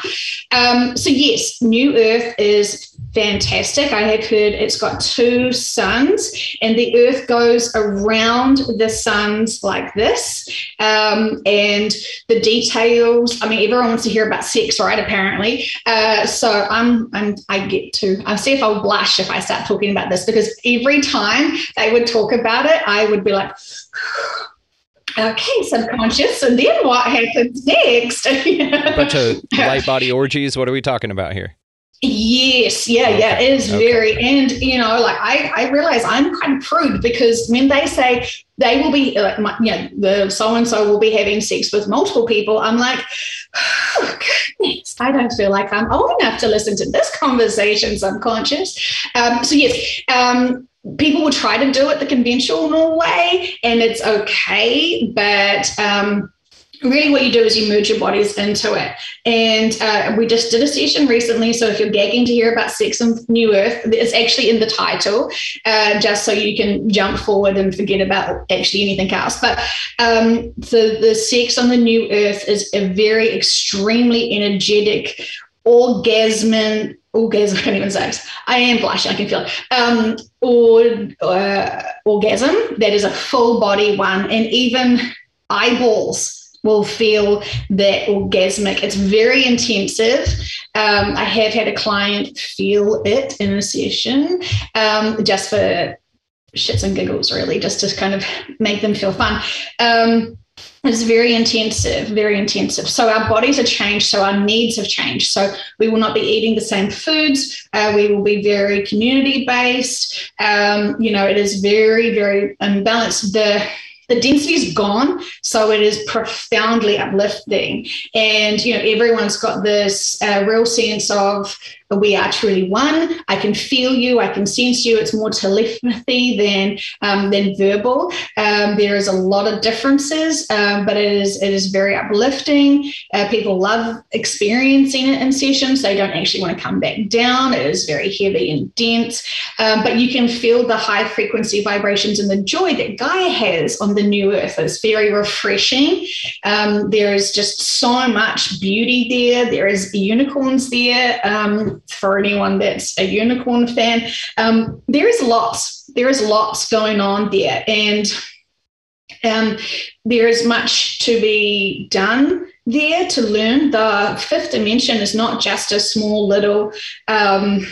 Um, so yes, New Earth is fantastic. I have heard it's got two suns, and the Earth goes around the suns like this. Um, and the details, I mean, everyone wants to hear about sex, right? Apparently. Uh, so I'm, I'm, I get to, I see if I'll blush if I start talking about this because every time they would talk about it, I would be like, <sighs> okay, subconscious. And then what happens next? <laughs> A Bunch of light body orgies. What are we talking about here? Yes, yeah, yeah, it is okay. very, and you know, like I, I realize I'm kind of prude because when they say they will be like, my, you know, the so and so will be having sex with multiple people, I'm like, oh, goodness, I don't feel like I'm old enough to listen to this conversation. Subconscious, um, so yes, um, people will try to do it the conventional way, and it's okay, but. Um, really what you do is you merge your bodies into it. And uh, we just did a session recently so if you're gagging to hear about sex and new earth it's actually in the title uh, just so you can jump forward and forget about actually anything else. But um, the, the sex on the new earth is a very extremely energetic orgasm orgasm I can't even say it. I am blushing I can feel it. Um, or uh, orgasm that is a full body one and even eyeballs will feel that orgasmic. It's very intensive. Um, I have had a client feel it in a session um, just for shits and giggles, really, just to kind of make them feel fun. Um, it's very intensive, very intensive. So our bodies have changed, so our needs have changed. So we will not be eating the same foods. Uh, we will be very community based. Um, you know, it is very, very unbalanced. The the density is gone so it is profoundly uplifting and you know everyone's got this uh, real sense of we are truly one. I can feel you. I can sense you. It's more telepathy than um, than verbal. Um, there is a lot of differences, um, but it is it is very uplifting. Uh, people love experiencing it in sessions. They don't actually want to come back down. It is very heavy and dense, um, but you can feel the high frequency vibrations and the joy that Gaia has on the new earth. It's very refreshing. Um, there is just so much beauty there. There is unicorns there. Um, for anyone that's a unicorn fan. Um, there is lots, there is lots going on there, and um, there is much to be done there to learn. The fifth dimension is not just a small little. Um,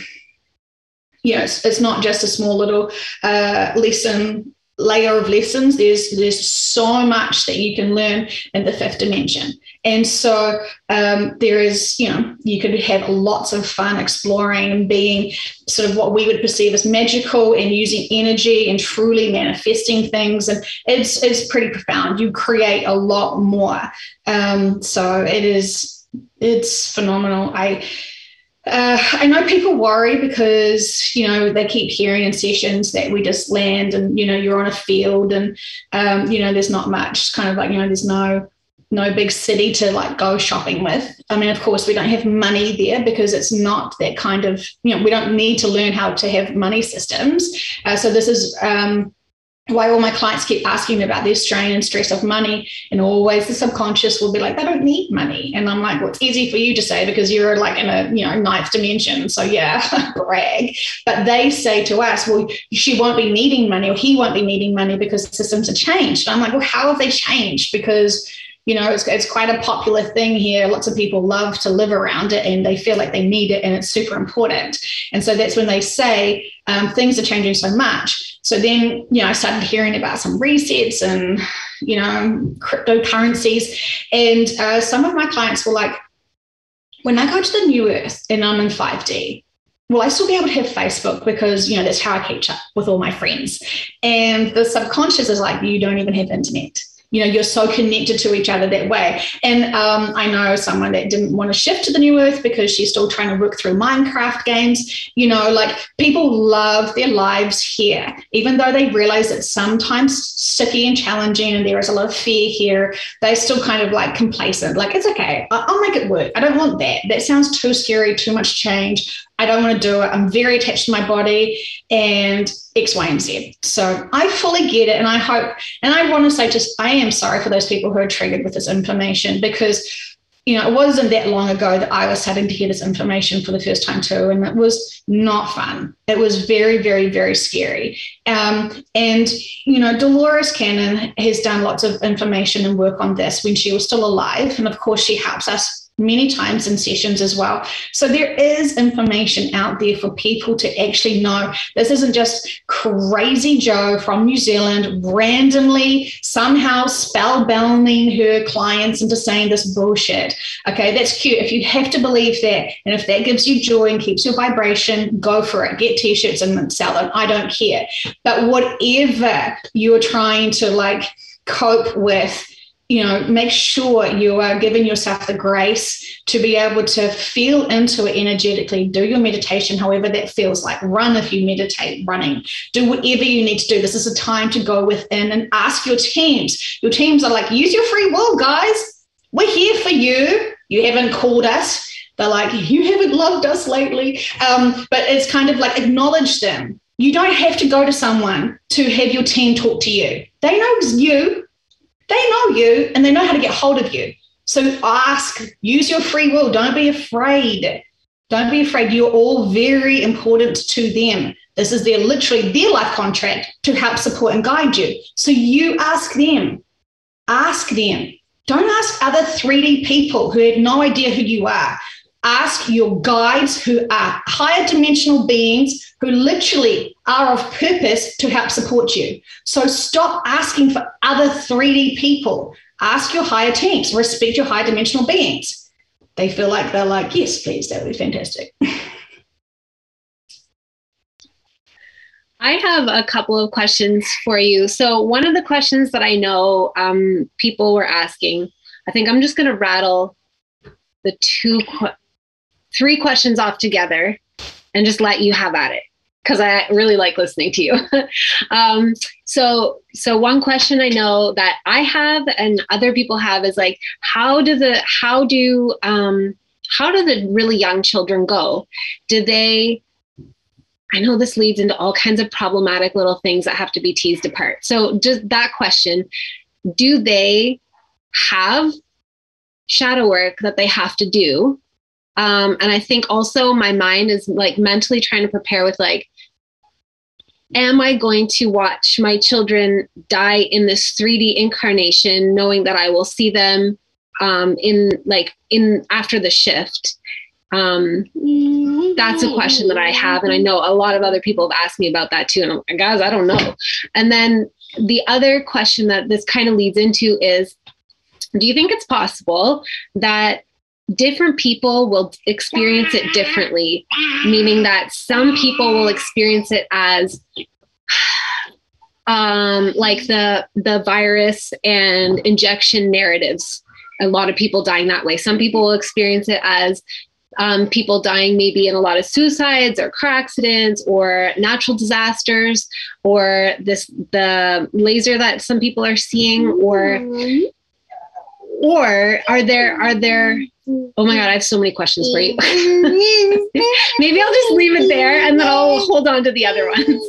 Yes, it's, not just a small little uh, lesson layer of lessons. There's there's so much that you can learn in the fifth dimension, and so um, there is you know you could have lots of fun exploring and being sort of what we would perceive as magical and using energy and truly manifesting things, and it's it's pretty profound. You create a lot more, um, so it is it's phenomenal. I uh, I know people worry because you know they keep hearing in sessions that we just land and you know you're on a field and um, you know there's not much kind of like you know there's no no big city to like go shopping with. I mean, of course, we don't have money there because it's not that kind of you know we don't need to learn how to have money systems. Uh, so this is um, why all my clients keep asking me about the strain and stress of money. And always the subconscious will be like, they don't need money. And I'm like, well, it's easy for you to say because you're like in a, you know, ninth dimension. So yeah, <laughs> brag. But they say to us, well, she won't be needing money or he won't be needing money because systems have changed. And I'm like, well, how have they changed? Because you know, it's, it's quite a popular thing here. Lots of people love to live around it and they feel like they need it and it's super important. And so that's when they say um, things are changing so much. So then, you know, I started hearing about some resets and, you know, cryptocurrencies. And uh, some of my clients were like, when I go to the new earth and I'm in 5D, will I still be able to have Facebook because, you know, that's how I catch up with all my friends. And the subconscious is like, you don't even have internet you know you're so connected to each other that way. And um, i know someone that didn't want to shift to the new earth because she's still trying to work through minecraft games. You know like people love their lives here even though they realize it's sometimes sticky and challenging and there is a lot of fear here they're still kind of like complacent like it's okay. I'll make it work. I don't want that. That sounds too scary too much change I don't want to do it. I'm very attached to my body and X, Y, and Z. So I fully get it. And I hope, and I want to say just, I am sorry for those people who are triggered with this information because, you know, it wasn't that long ago that I was starting to hear this information for the first time too. And it was not fun. It was very, very, very scary. Um, and, you know, Dolores Cannon has done lots of information and work on this when she was still alive. And of course, she helps us many times in sessions as well. So there is information out there for people to actually know this isn't just crazy Jo from New Zealand randomly somehow spellbinding her clients into saying this bullshit. Okay, that's cute. If you have to believe that, and if that gives you joy and keeps your vibration, go for it. Get t-shirts and sell them. I don't care. But whatever you're trying to like cope with you know, make sure you are giving yourself the grace to be able to feel into it energetically. Do your meditation, however that feels like. Run if you meditate, running. Do whatever you need to do. This is a time to go within and ask your teams. Your teams are like, use your free will, guys. We're here for you. You haven't called us. They're like, you haven't loved us lately. Um, but it's kind of like acknowledge them. You don't have to go to someone to have your team talk to you. They know you they know you and they know how to get hold of you. So ask, use your free will. Don't be afraid. Don't be afraid. You're all very important to them. This is their literally their life contract to help support and guide you. So you ask them. Ask them. Don't ask other 3D people who have no idea who you are. Ask your guides who are higher dimensional beings who literally are of purpose to help support you. So stop asking for other 3D people. Ask your higher teams, respect your higher dimensional beings. They feel like they're like, yes, please, that would be fantastic. I have a couple of questions for you. So, one of the questions that I know um, people were asking, I think I'm just going to rattle the two, three questions off together and just let you have at it because I really like listening to you. <laughs> um, so, so one question I know that I have and other people have is like, how do the how do um, how do the really young children go? Do they I know this leads into all kinds of problematic little things that have to be teased apart. So, just that question do they have shadow work that they have to do? Um, and I think also my mind is like mentally trying to prepare with like, am I going to watch my children die in this 3D incarnation, knowing that I will see them um, in like in after the shift? Um, that's a question that I have, and I know a lot of other people have asked me about that too. And I'm like, guys, I don't know. And then the other question that this kind of leads into is, do you think it's possible that different people will experience it differently? Meaning that some people will experience it as um, like the the virus and injection narratives a lot of people dying that way. Some people will experience it as um, people dying maybe in a lot of suicides or car accidents or natural disasters or this the laser that some people are seeing or or are there are there oh my god i have so many questions for you. <laughs> <laughs> Maybe i'll just leave it there and then i'll hold on to the other ones.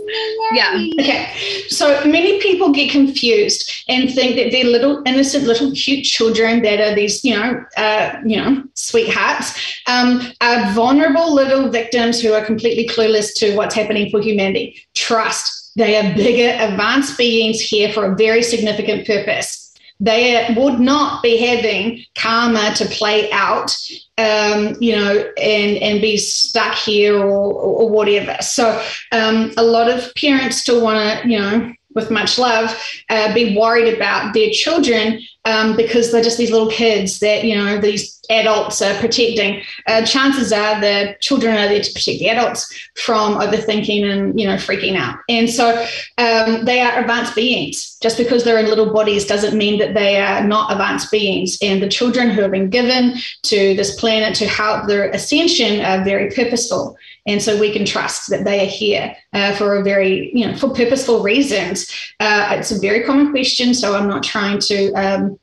Yeah. Okay. So many people get confused and think that they're little innocent little cute children that are these you know uh, you know sweethearts um, are vulnerable little victims who are completely clueless to what's happening for humanity. Trust. They are bigger advanced beings here for a very significant purpose they would not be having karma to play out, um, you know, and and be stuck here or, or whatever. So um, a lot of parents still want to, you know, with much love, uh, be worried about their children um, because they're just these little kids that you know these adults are protecting. Uh, chances are the children are there to protect the adults from overthinking and you know freaking out. And so um, they are advanced beings. Just because they're in little bodies doesn't mean that they are not advanced beings. And the children who have been given to this planet to help their ascension are very purposeful. And so we can trust that they are here uh, for a very, you know, for purposeful reasons. Uh, it's a very common question. So I'm not trying to, um,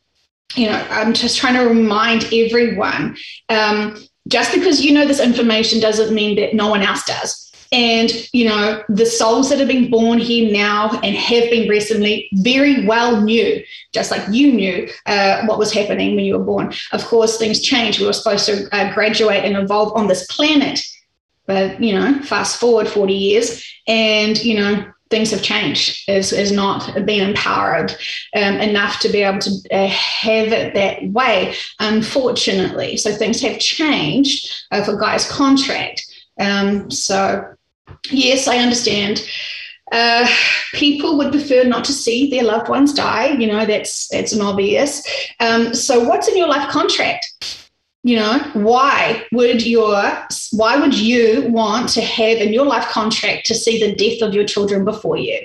you know, I'm just trying to remind everyone um, just because you know this information doesn't mean that no one else does. And, you know, the souls that have been born here now and have been recently very well knew, just like you knew uh, what was happening when you were born. Of course, things change. We were supposed to uh, graduate and evolve on this planet but, you know, fast forward 40 years and, you know, things have changed, is, is not being empowered um, enough to be able to uh, have it that way, unfortunately. So things have changed uh, for Gaia's contract. Um, so, yes, I understand. Uh, people would prefer not to see their loved ones die. You know, that's that's an obvious. Um, so, what's in your life contract? You know why would your why would you want to have in your life contract to see the death of your children before you?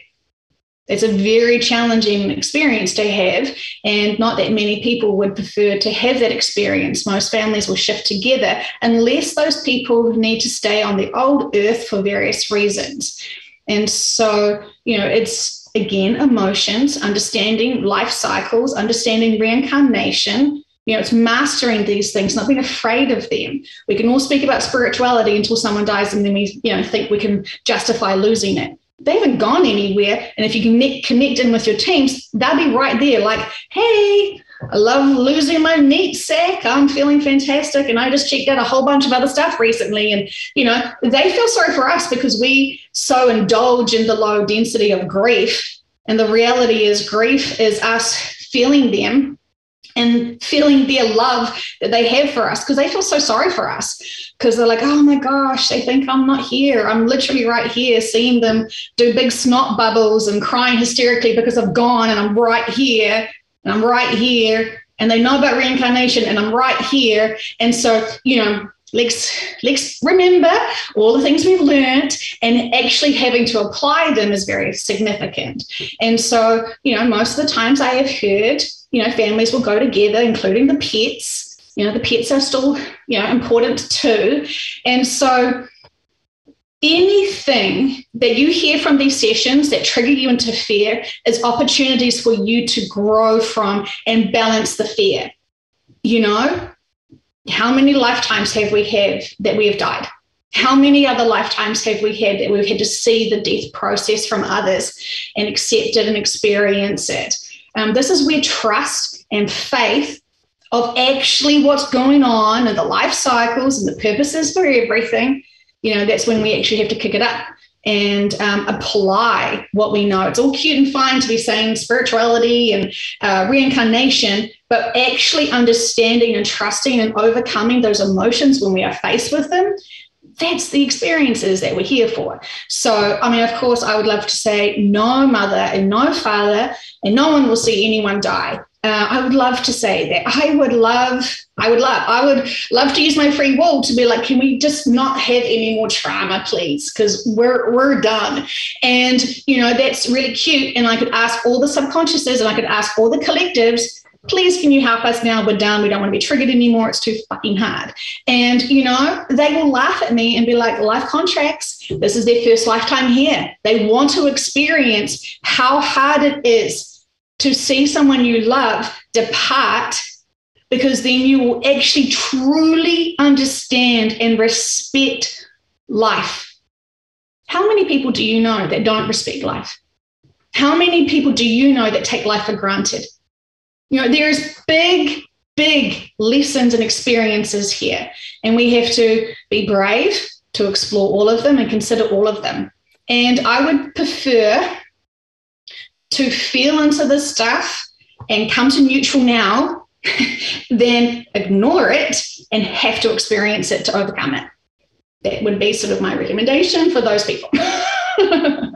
It's a very challenging experience to have and not that many people would prefer to have that experience. Most families will shift together unless those people need to stay on the old earth for various reasons. And so you know it's again emotions understanding life cycles understanding reincarnation you know, it's mastering these things, not being afraid of them. We can all speak about spirituality until someone dies, and then we, you know, think we can justify losing it. they haven't gone anywhere. And if you connect, connect in with your teams, they'll be right there, like, hey, I love losing my meat sack. I'm feeling fantastic. And I just checked out a whole bunch of other stuff recently. And, you know, they feel sorry for us because we so indulge in the low density of grief. And the reality is, grief is us feeling them and feeling their love that they have for us because they feel so sorry for us because they're like, oh my gosh, they think I'm not here. I'm literally right here seeing them do big snot bubbles and crying hysterically because I've gone and I'm right here and I'm right here. And they know about reincarnation and I'm right here. And so, you know, let's let's remember all the things we've learned and actually having to apply them is very significant. And so, you know, most of the times I have heard you know, families will go together, including the pets. You know, the pets are still, you know, important too. And so anything that you hear from these sessions that trigger you into fear is opportunities for you to grow from and balance the fear. You know, how many lifetimes have we had that we have died? How many other lifetimes have we had that we've had to see the death process from others and accept it and experience it? Um, this is where trust and faith of actually what's going on and the life cycles and the purposes for everything, you know, that's when we actually have to kick it up and um, apply what we know. It's all cute and fine to be saying spirituality and uh, reincarnation, but actually understanding and trusting and overcoming those emotions when we are faced with them that's the experiences that we're here for. So, I mean, of course, I would love to say no mother and no father, and no one will see anyone die. Uh, I would love to say that. I would love, I would love, I would love to use my free will to be like, can we just not have any more trauma, please? Because we're we're done. And you know, that's really cute. And I could ask all the subconsciouses and I could ask all the collectives please can you help us now we're done we don't want to be triggered anymore it's too fucking hard and you know they will laugh at me and be like life contracts this is their first lifetime here they want to experience how hard it is to see someone you love depart because then you will actually truly understand and respect life. How many people do you know that don't respect life? How many people do you know that take life for granted? You know, there's big, big lessons and experiences here, and we have to be brave to explore all of them and consider all of them. And I would prefer to feel into this stuff and come to neutral now <laughs> than ignore it and have to experience it to overcome it. That would be sort of my recommendation for those people. <laughs>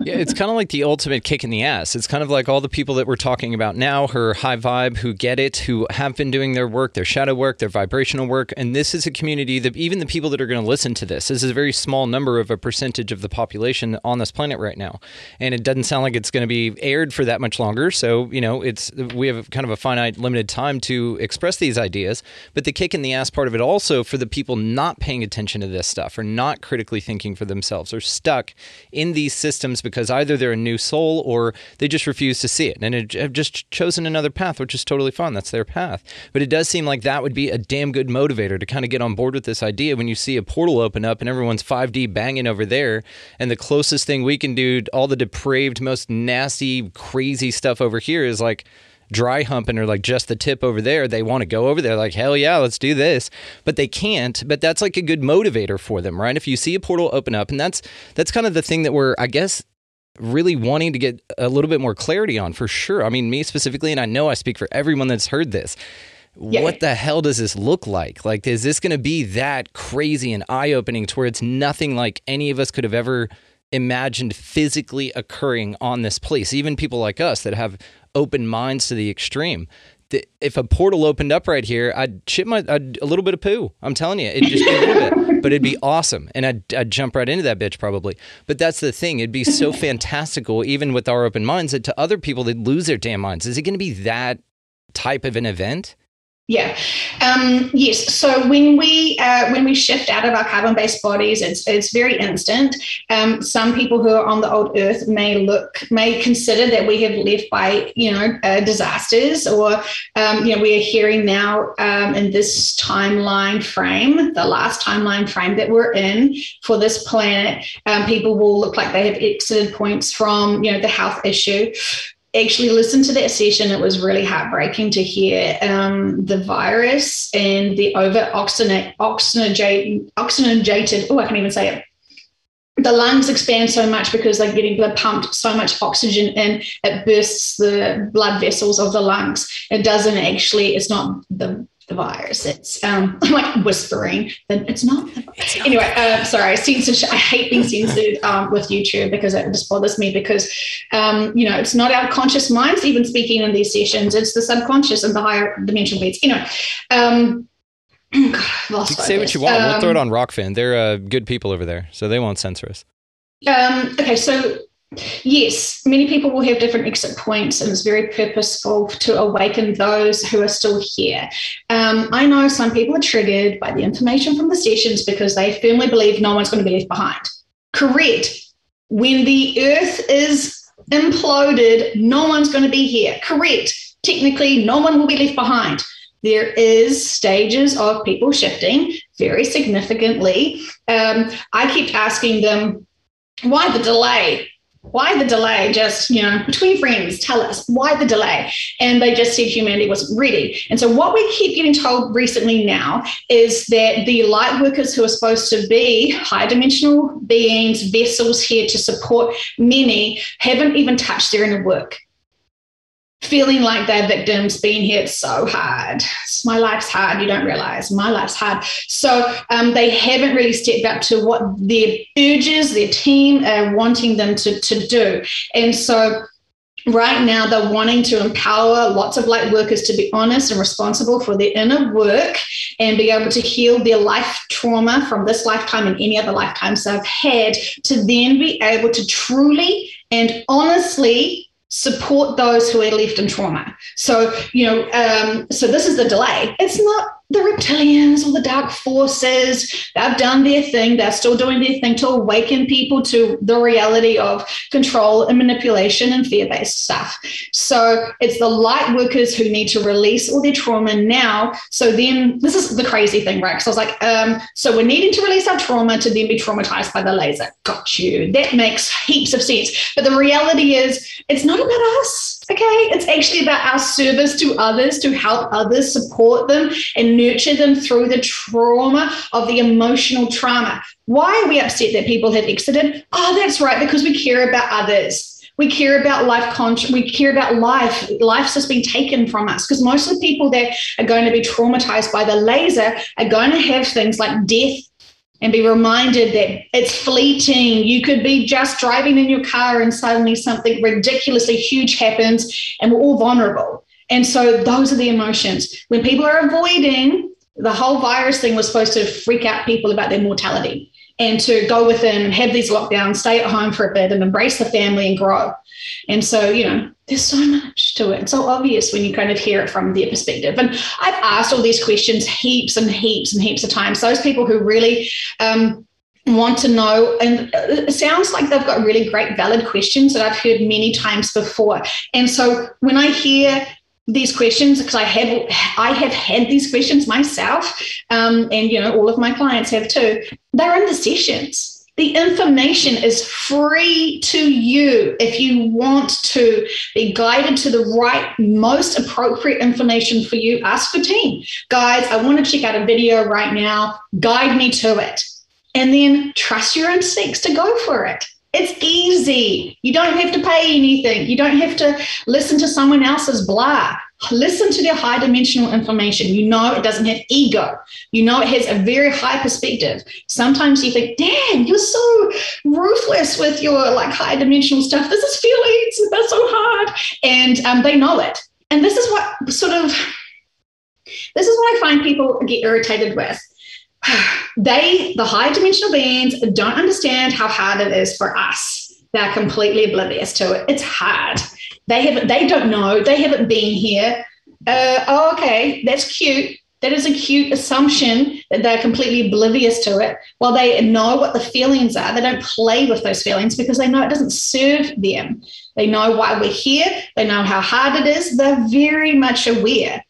yeah, it's kind of like the ultimate kick in the ass. It's kind of like all the people that we're talking about now, her high vibe, who get it, who have been doing their work, their shadow work, their vibrational work. And this is a community that even the people that are going to listen to this, this is a very small number of a percentage of the population on this planet right now. And it doesn't sound like it's going to be aired for that much longer. So, you know, it's we have kind of a finite, limited time to express these ideas. But the kick in the ass part of it also for the people not paying attention to this stuff or not critically thinking for themselves or stuck in these systems because either they're a new soul or they just refuse to see it and have just chosen another path, which is totally fine. That's their path. But it does seem like that would be a damn good motivator to kind of get on board with this idea when you see a portal open up and everyone's 5D banging over there. And the closest thing we can do, all the depraved, most nasty, crazy stuff over here is like, dry humping or like just the tip over there. They want to go over there, like, hell yeah, let's do this. But they can't. But that's like a good motivator for them, right? If you see a portal open up, and that's that's kind of the thing that we're, I guess, really wanting to get a little bit more clarity on for sure. I mean, me specifically, and I know I speak for everyone that's heard this. What the hell does this look like? Like, is this going to be that crazy and eye opening to where it's nothing like any of us could have ever imagined physically occurring on this place? Even people like us that have open minds to the extreme. If a portal opened up right here, I'd chip my I'd, a little bit of poo. I'm telling you, it'd just be a little bit, <laughs> but it'd be awesome, and I'd, I'd jump right into that bitch probably. But that's the thing; it'd be so <laughs> fantastical, even with our open minds, that to other people they'd lose their damn minds. Is it going to be that type of an event? Yeah. Um, yes. So when we uh, when we shift out of our carbon-based bodies, it's it's very instant. Um, some people who are on the old Earth may look may consider that we have left by you know uh, disasters, or um, you know we are hearing now um, in this timeline frame, the last timeline frame that we're in for this planet. Um, people will look like they have exited points from you know the health issue actually listened to that session. It was really heartbreaking to hear um, the virus and the over oxygenated, oxygenated, oh, I can't even say it. The lungs expand so much because they're getting they're pumped so much oxygen in, it bursts the blood vessels of the lungs. It doesn't actually, it's not the the virus. It's um, I'm <laughs> like whispering that it's not. It's not anyway, uh, sorry. Censorship. I hate being censored um, with YouTube because it just bothers me because um, you know it's not our conscious minds even speaking in these sessions. It's the subconscious and the higher dimensional beings. <clears throat> You know. Um, God, say what you want. we'll throw it um, on Rokfin. They're uh, good people over there, so they won't censor us. Um, okay, so Yes, many people will have different exit points, and it's very purposeful to awaken those who are still here. Um, I know some people are triggered by the information from the sessions because they firmly believe no one's going to be left behind. Correct. When the earth is imploded, no one's going to be here. Correct. Technically, no one will be left behind. There is stages of people shifting very significantly. Um, I kept asking them, why the delay? Why the delay? Just, you know, between friends, tell us why the delay. And they just said humanity wasn't ready. And so, what we keep getting told recently now is that the light workers who are supposed to be high dimensional beings, vessels here to support many, haven't even touched their inner work feeling like they're victims, being hit so hard. My life's hard. You don't realize my life's hard. So um, they haven't really stepped up to what their urges, their team are wanting them to, to do. And so right now they're wanting to empower lots of light workers to be honest and responsible for their inner work and be able to heal their life trauma from this lifetime and any other lifetimes they've had to then be able to truly and honestly support those who are left in trauma. So, you know, um, so this is the delay. It's not the reptilians or the dark forces. They've done their thing. They're still doing their thing to awaken people to the reality of control and manipulation and fear based stuff. So it's the light workers who need to release all their trauma now. So then, this is the crazy thing, right? So I was like, um, so we're needing to release our trauma to then be traumatized by the laser. Got you. That makes heaps of sense. But the reality is, it's not about us. Okay. It's actually about our service to others, to help others, support them, and nurture them through the trauma of the emotional trauma. Why are we upset that people have exited? Oh, that's right, because we care about others. We care about life. Con- we care about life. Life's just been taken from us because most of the people that are going to be traumatized by the laser are going to have things like death and be reminded that it's fleeting. You could be just driving in your car and suddenly something ridiculously huge happens, and we're all vulnerable. And so those are the emotions. When people are avoiding, the whole virus thing was supposed to freak out people about their mortality and to go within, have these lockdowns, stay at home for a bit, and embrace the family and grow. And so, you know, there's so much to it. It's so obvious when you kind of hear it from their perspective. And I've asked all these questions heaps and heaps and heaps of times. Those people who really um, want to know, and it sounds like they've got really great, valid questions that I've heard many times before. And so when I hear these questions because I have I have had these questions myself, um, and you know all of my clients have too. They're in the sessions the information is free to you if you want to be guided to the right, most appropriate information for you. Ask for team. Guys, I want to check out a video right now. Guide me to it. And then trust your instincts to go for it. It's easy. You don't have to pay anything. You don't have to listen to someone else's blah listen to their high dimensional information. You know it doesn't have ego. You know it has a very high perspective. Sometimes you think, damn, you're so ruthless with your like high dimensional stuff. This is feelings. That's so hard. And um, they know it. And this is what sort of this is what I find people get irritated with. <sighs> They, the high dimensional beings, don't understand how hard it is for us. They're completely oblivious to it. It's hard they haven't they don't know they haven't been here uh, oh, okay, that's cute. That is a cute assumption that they're completely oblivious to it. While they know what the feelings are, they don't play with those feelings because they know it doesn't serve them. They know why we're here. They know how hard it is. They're very much aware.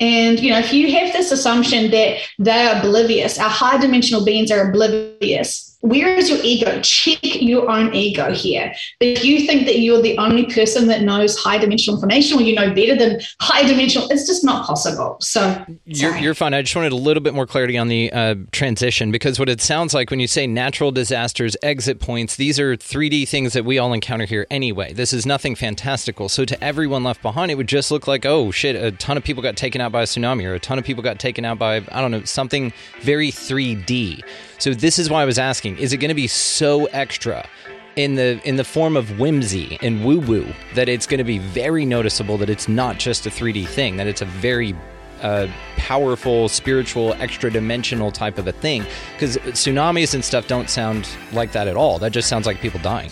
And you know, if you have this assumption that they're oblivious, our high dimensional beings are oblivious, where is your ego? Check your own ego here. If you think that you're the only person that knows high dimensional information or you know better than high dimensional, it's just not possible. So you're, you're, fine. I just wanted a little bit more clarity on the uh, transition because what it sounds like when you say natural disasters, exit points, these are 3D things that we all encounter here anyway. This is nothing fantastical. So to everyone left behind, it would just look like, oh shit, a ton of people got taken out by a tsunami or a ton of people got taken out by, I don't know, something very 3D. So this is why I was asking: Is it going to be so extra? in the in the form of whimsy and woo woo that it's going to be very noticeable that it's not just a 3D thing that it's a very uh, powerful spiritual extra dimensional type of a thing because tsunamis and stuff don't sound like that at all that just sounds like people dying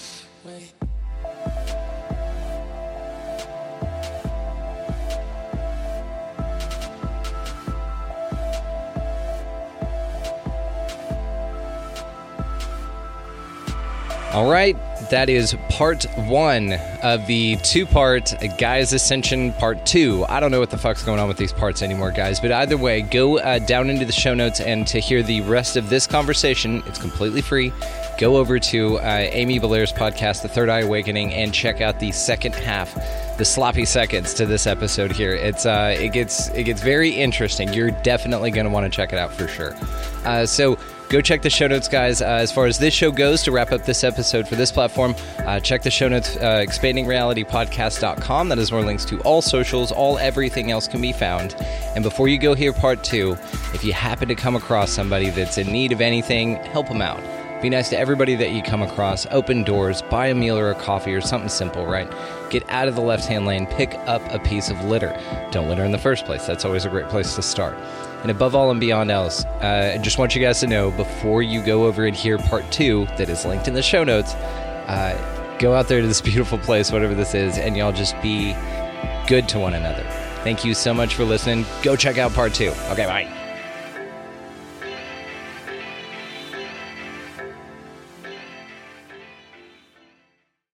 All right, that is part one of the two part Gaia's Ascension part two. I don't know what the fuck's going on with these parts anymore, guys, but either way, go uh, down into the show notes and to hear the rest of this conversation, it's completely free. Go over to uh, Amy Belair's podcast, The Third Eye Awakening, and check out the second half, the sloppy seconds to this episode here. It's uh, it gets it gets very interesting. You're definitely going to want to check it out for sure. Uh, so go check the show notes, guys. Uh, as far as this show goes, to wrap up this episode for this platform, uh, check the show notes, uh, expandingrealitypodcast.com. That is where links to all socials, all everything else can be found. And before you go hear part two, if you happen to come across somebody that's in need of anything, help them out. Be nice to everybody that you come across. Open doors, buy a meal or a coffee or something simple, right? Get out of the left hand lane, pick up a piece of litter. Don't litter in the first place. That's always a great place to start. And above all and beyond else, uh, I just want you guys to know before you go over and hear part two that is linked in the show notes, uh, go out there to this <laughs> beautiful place, whatever this is, and y'all just be good to one another. Thank you so much for listening. Go check out part two. Okay, bye.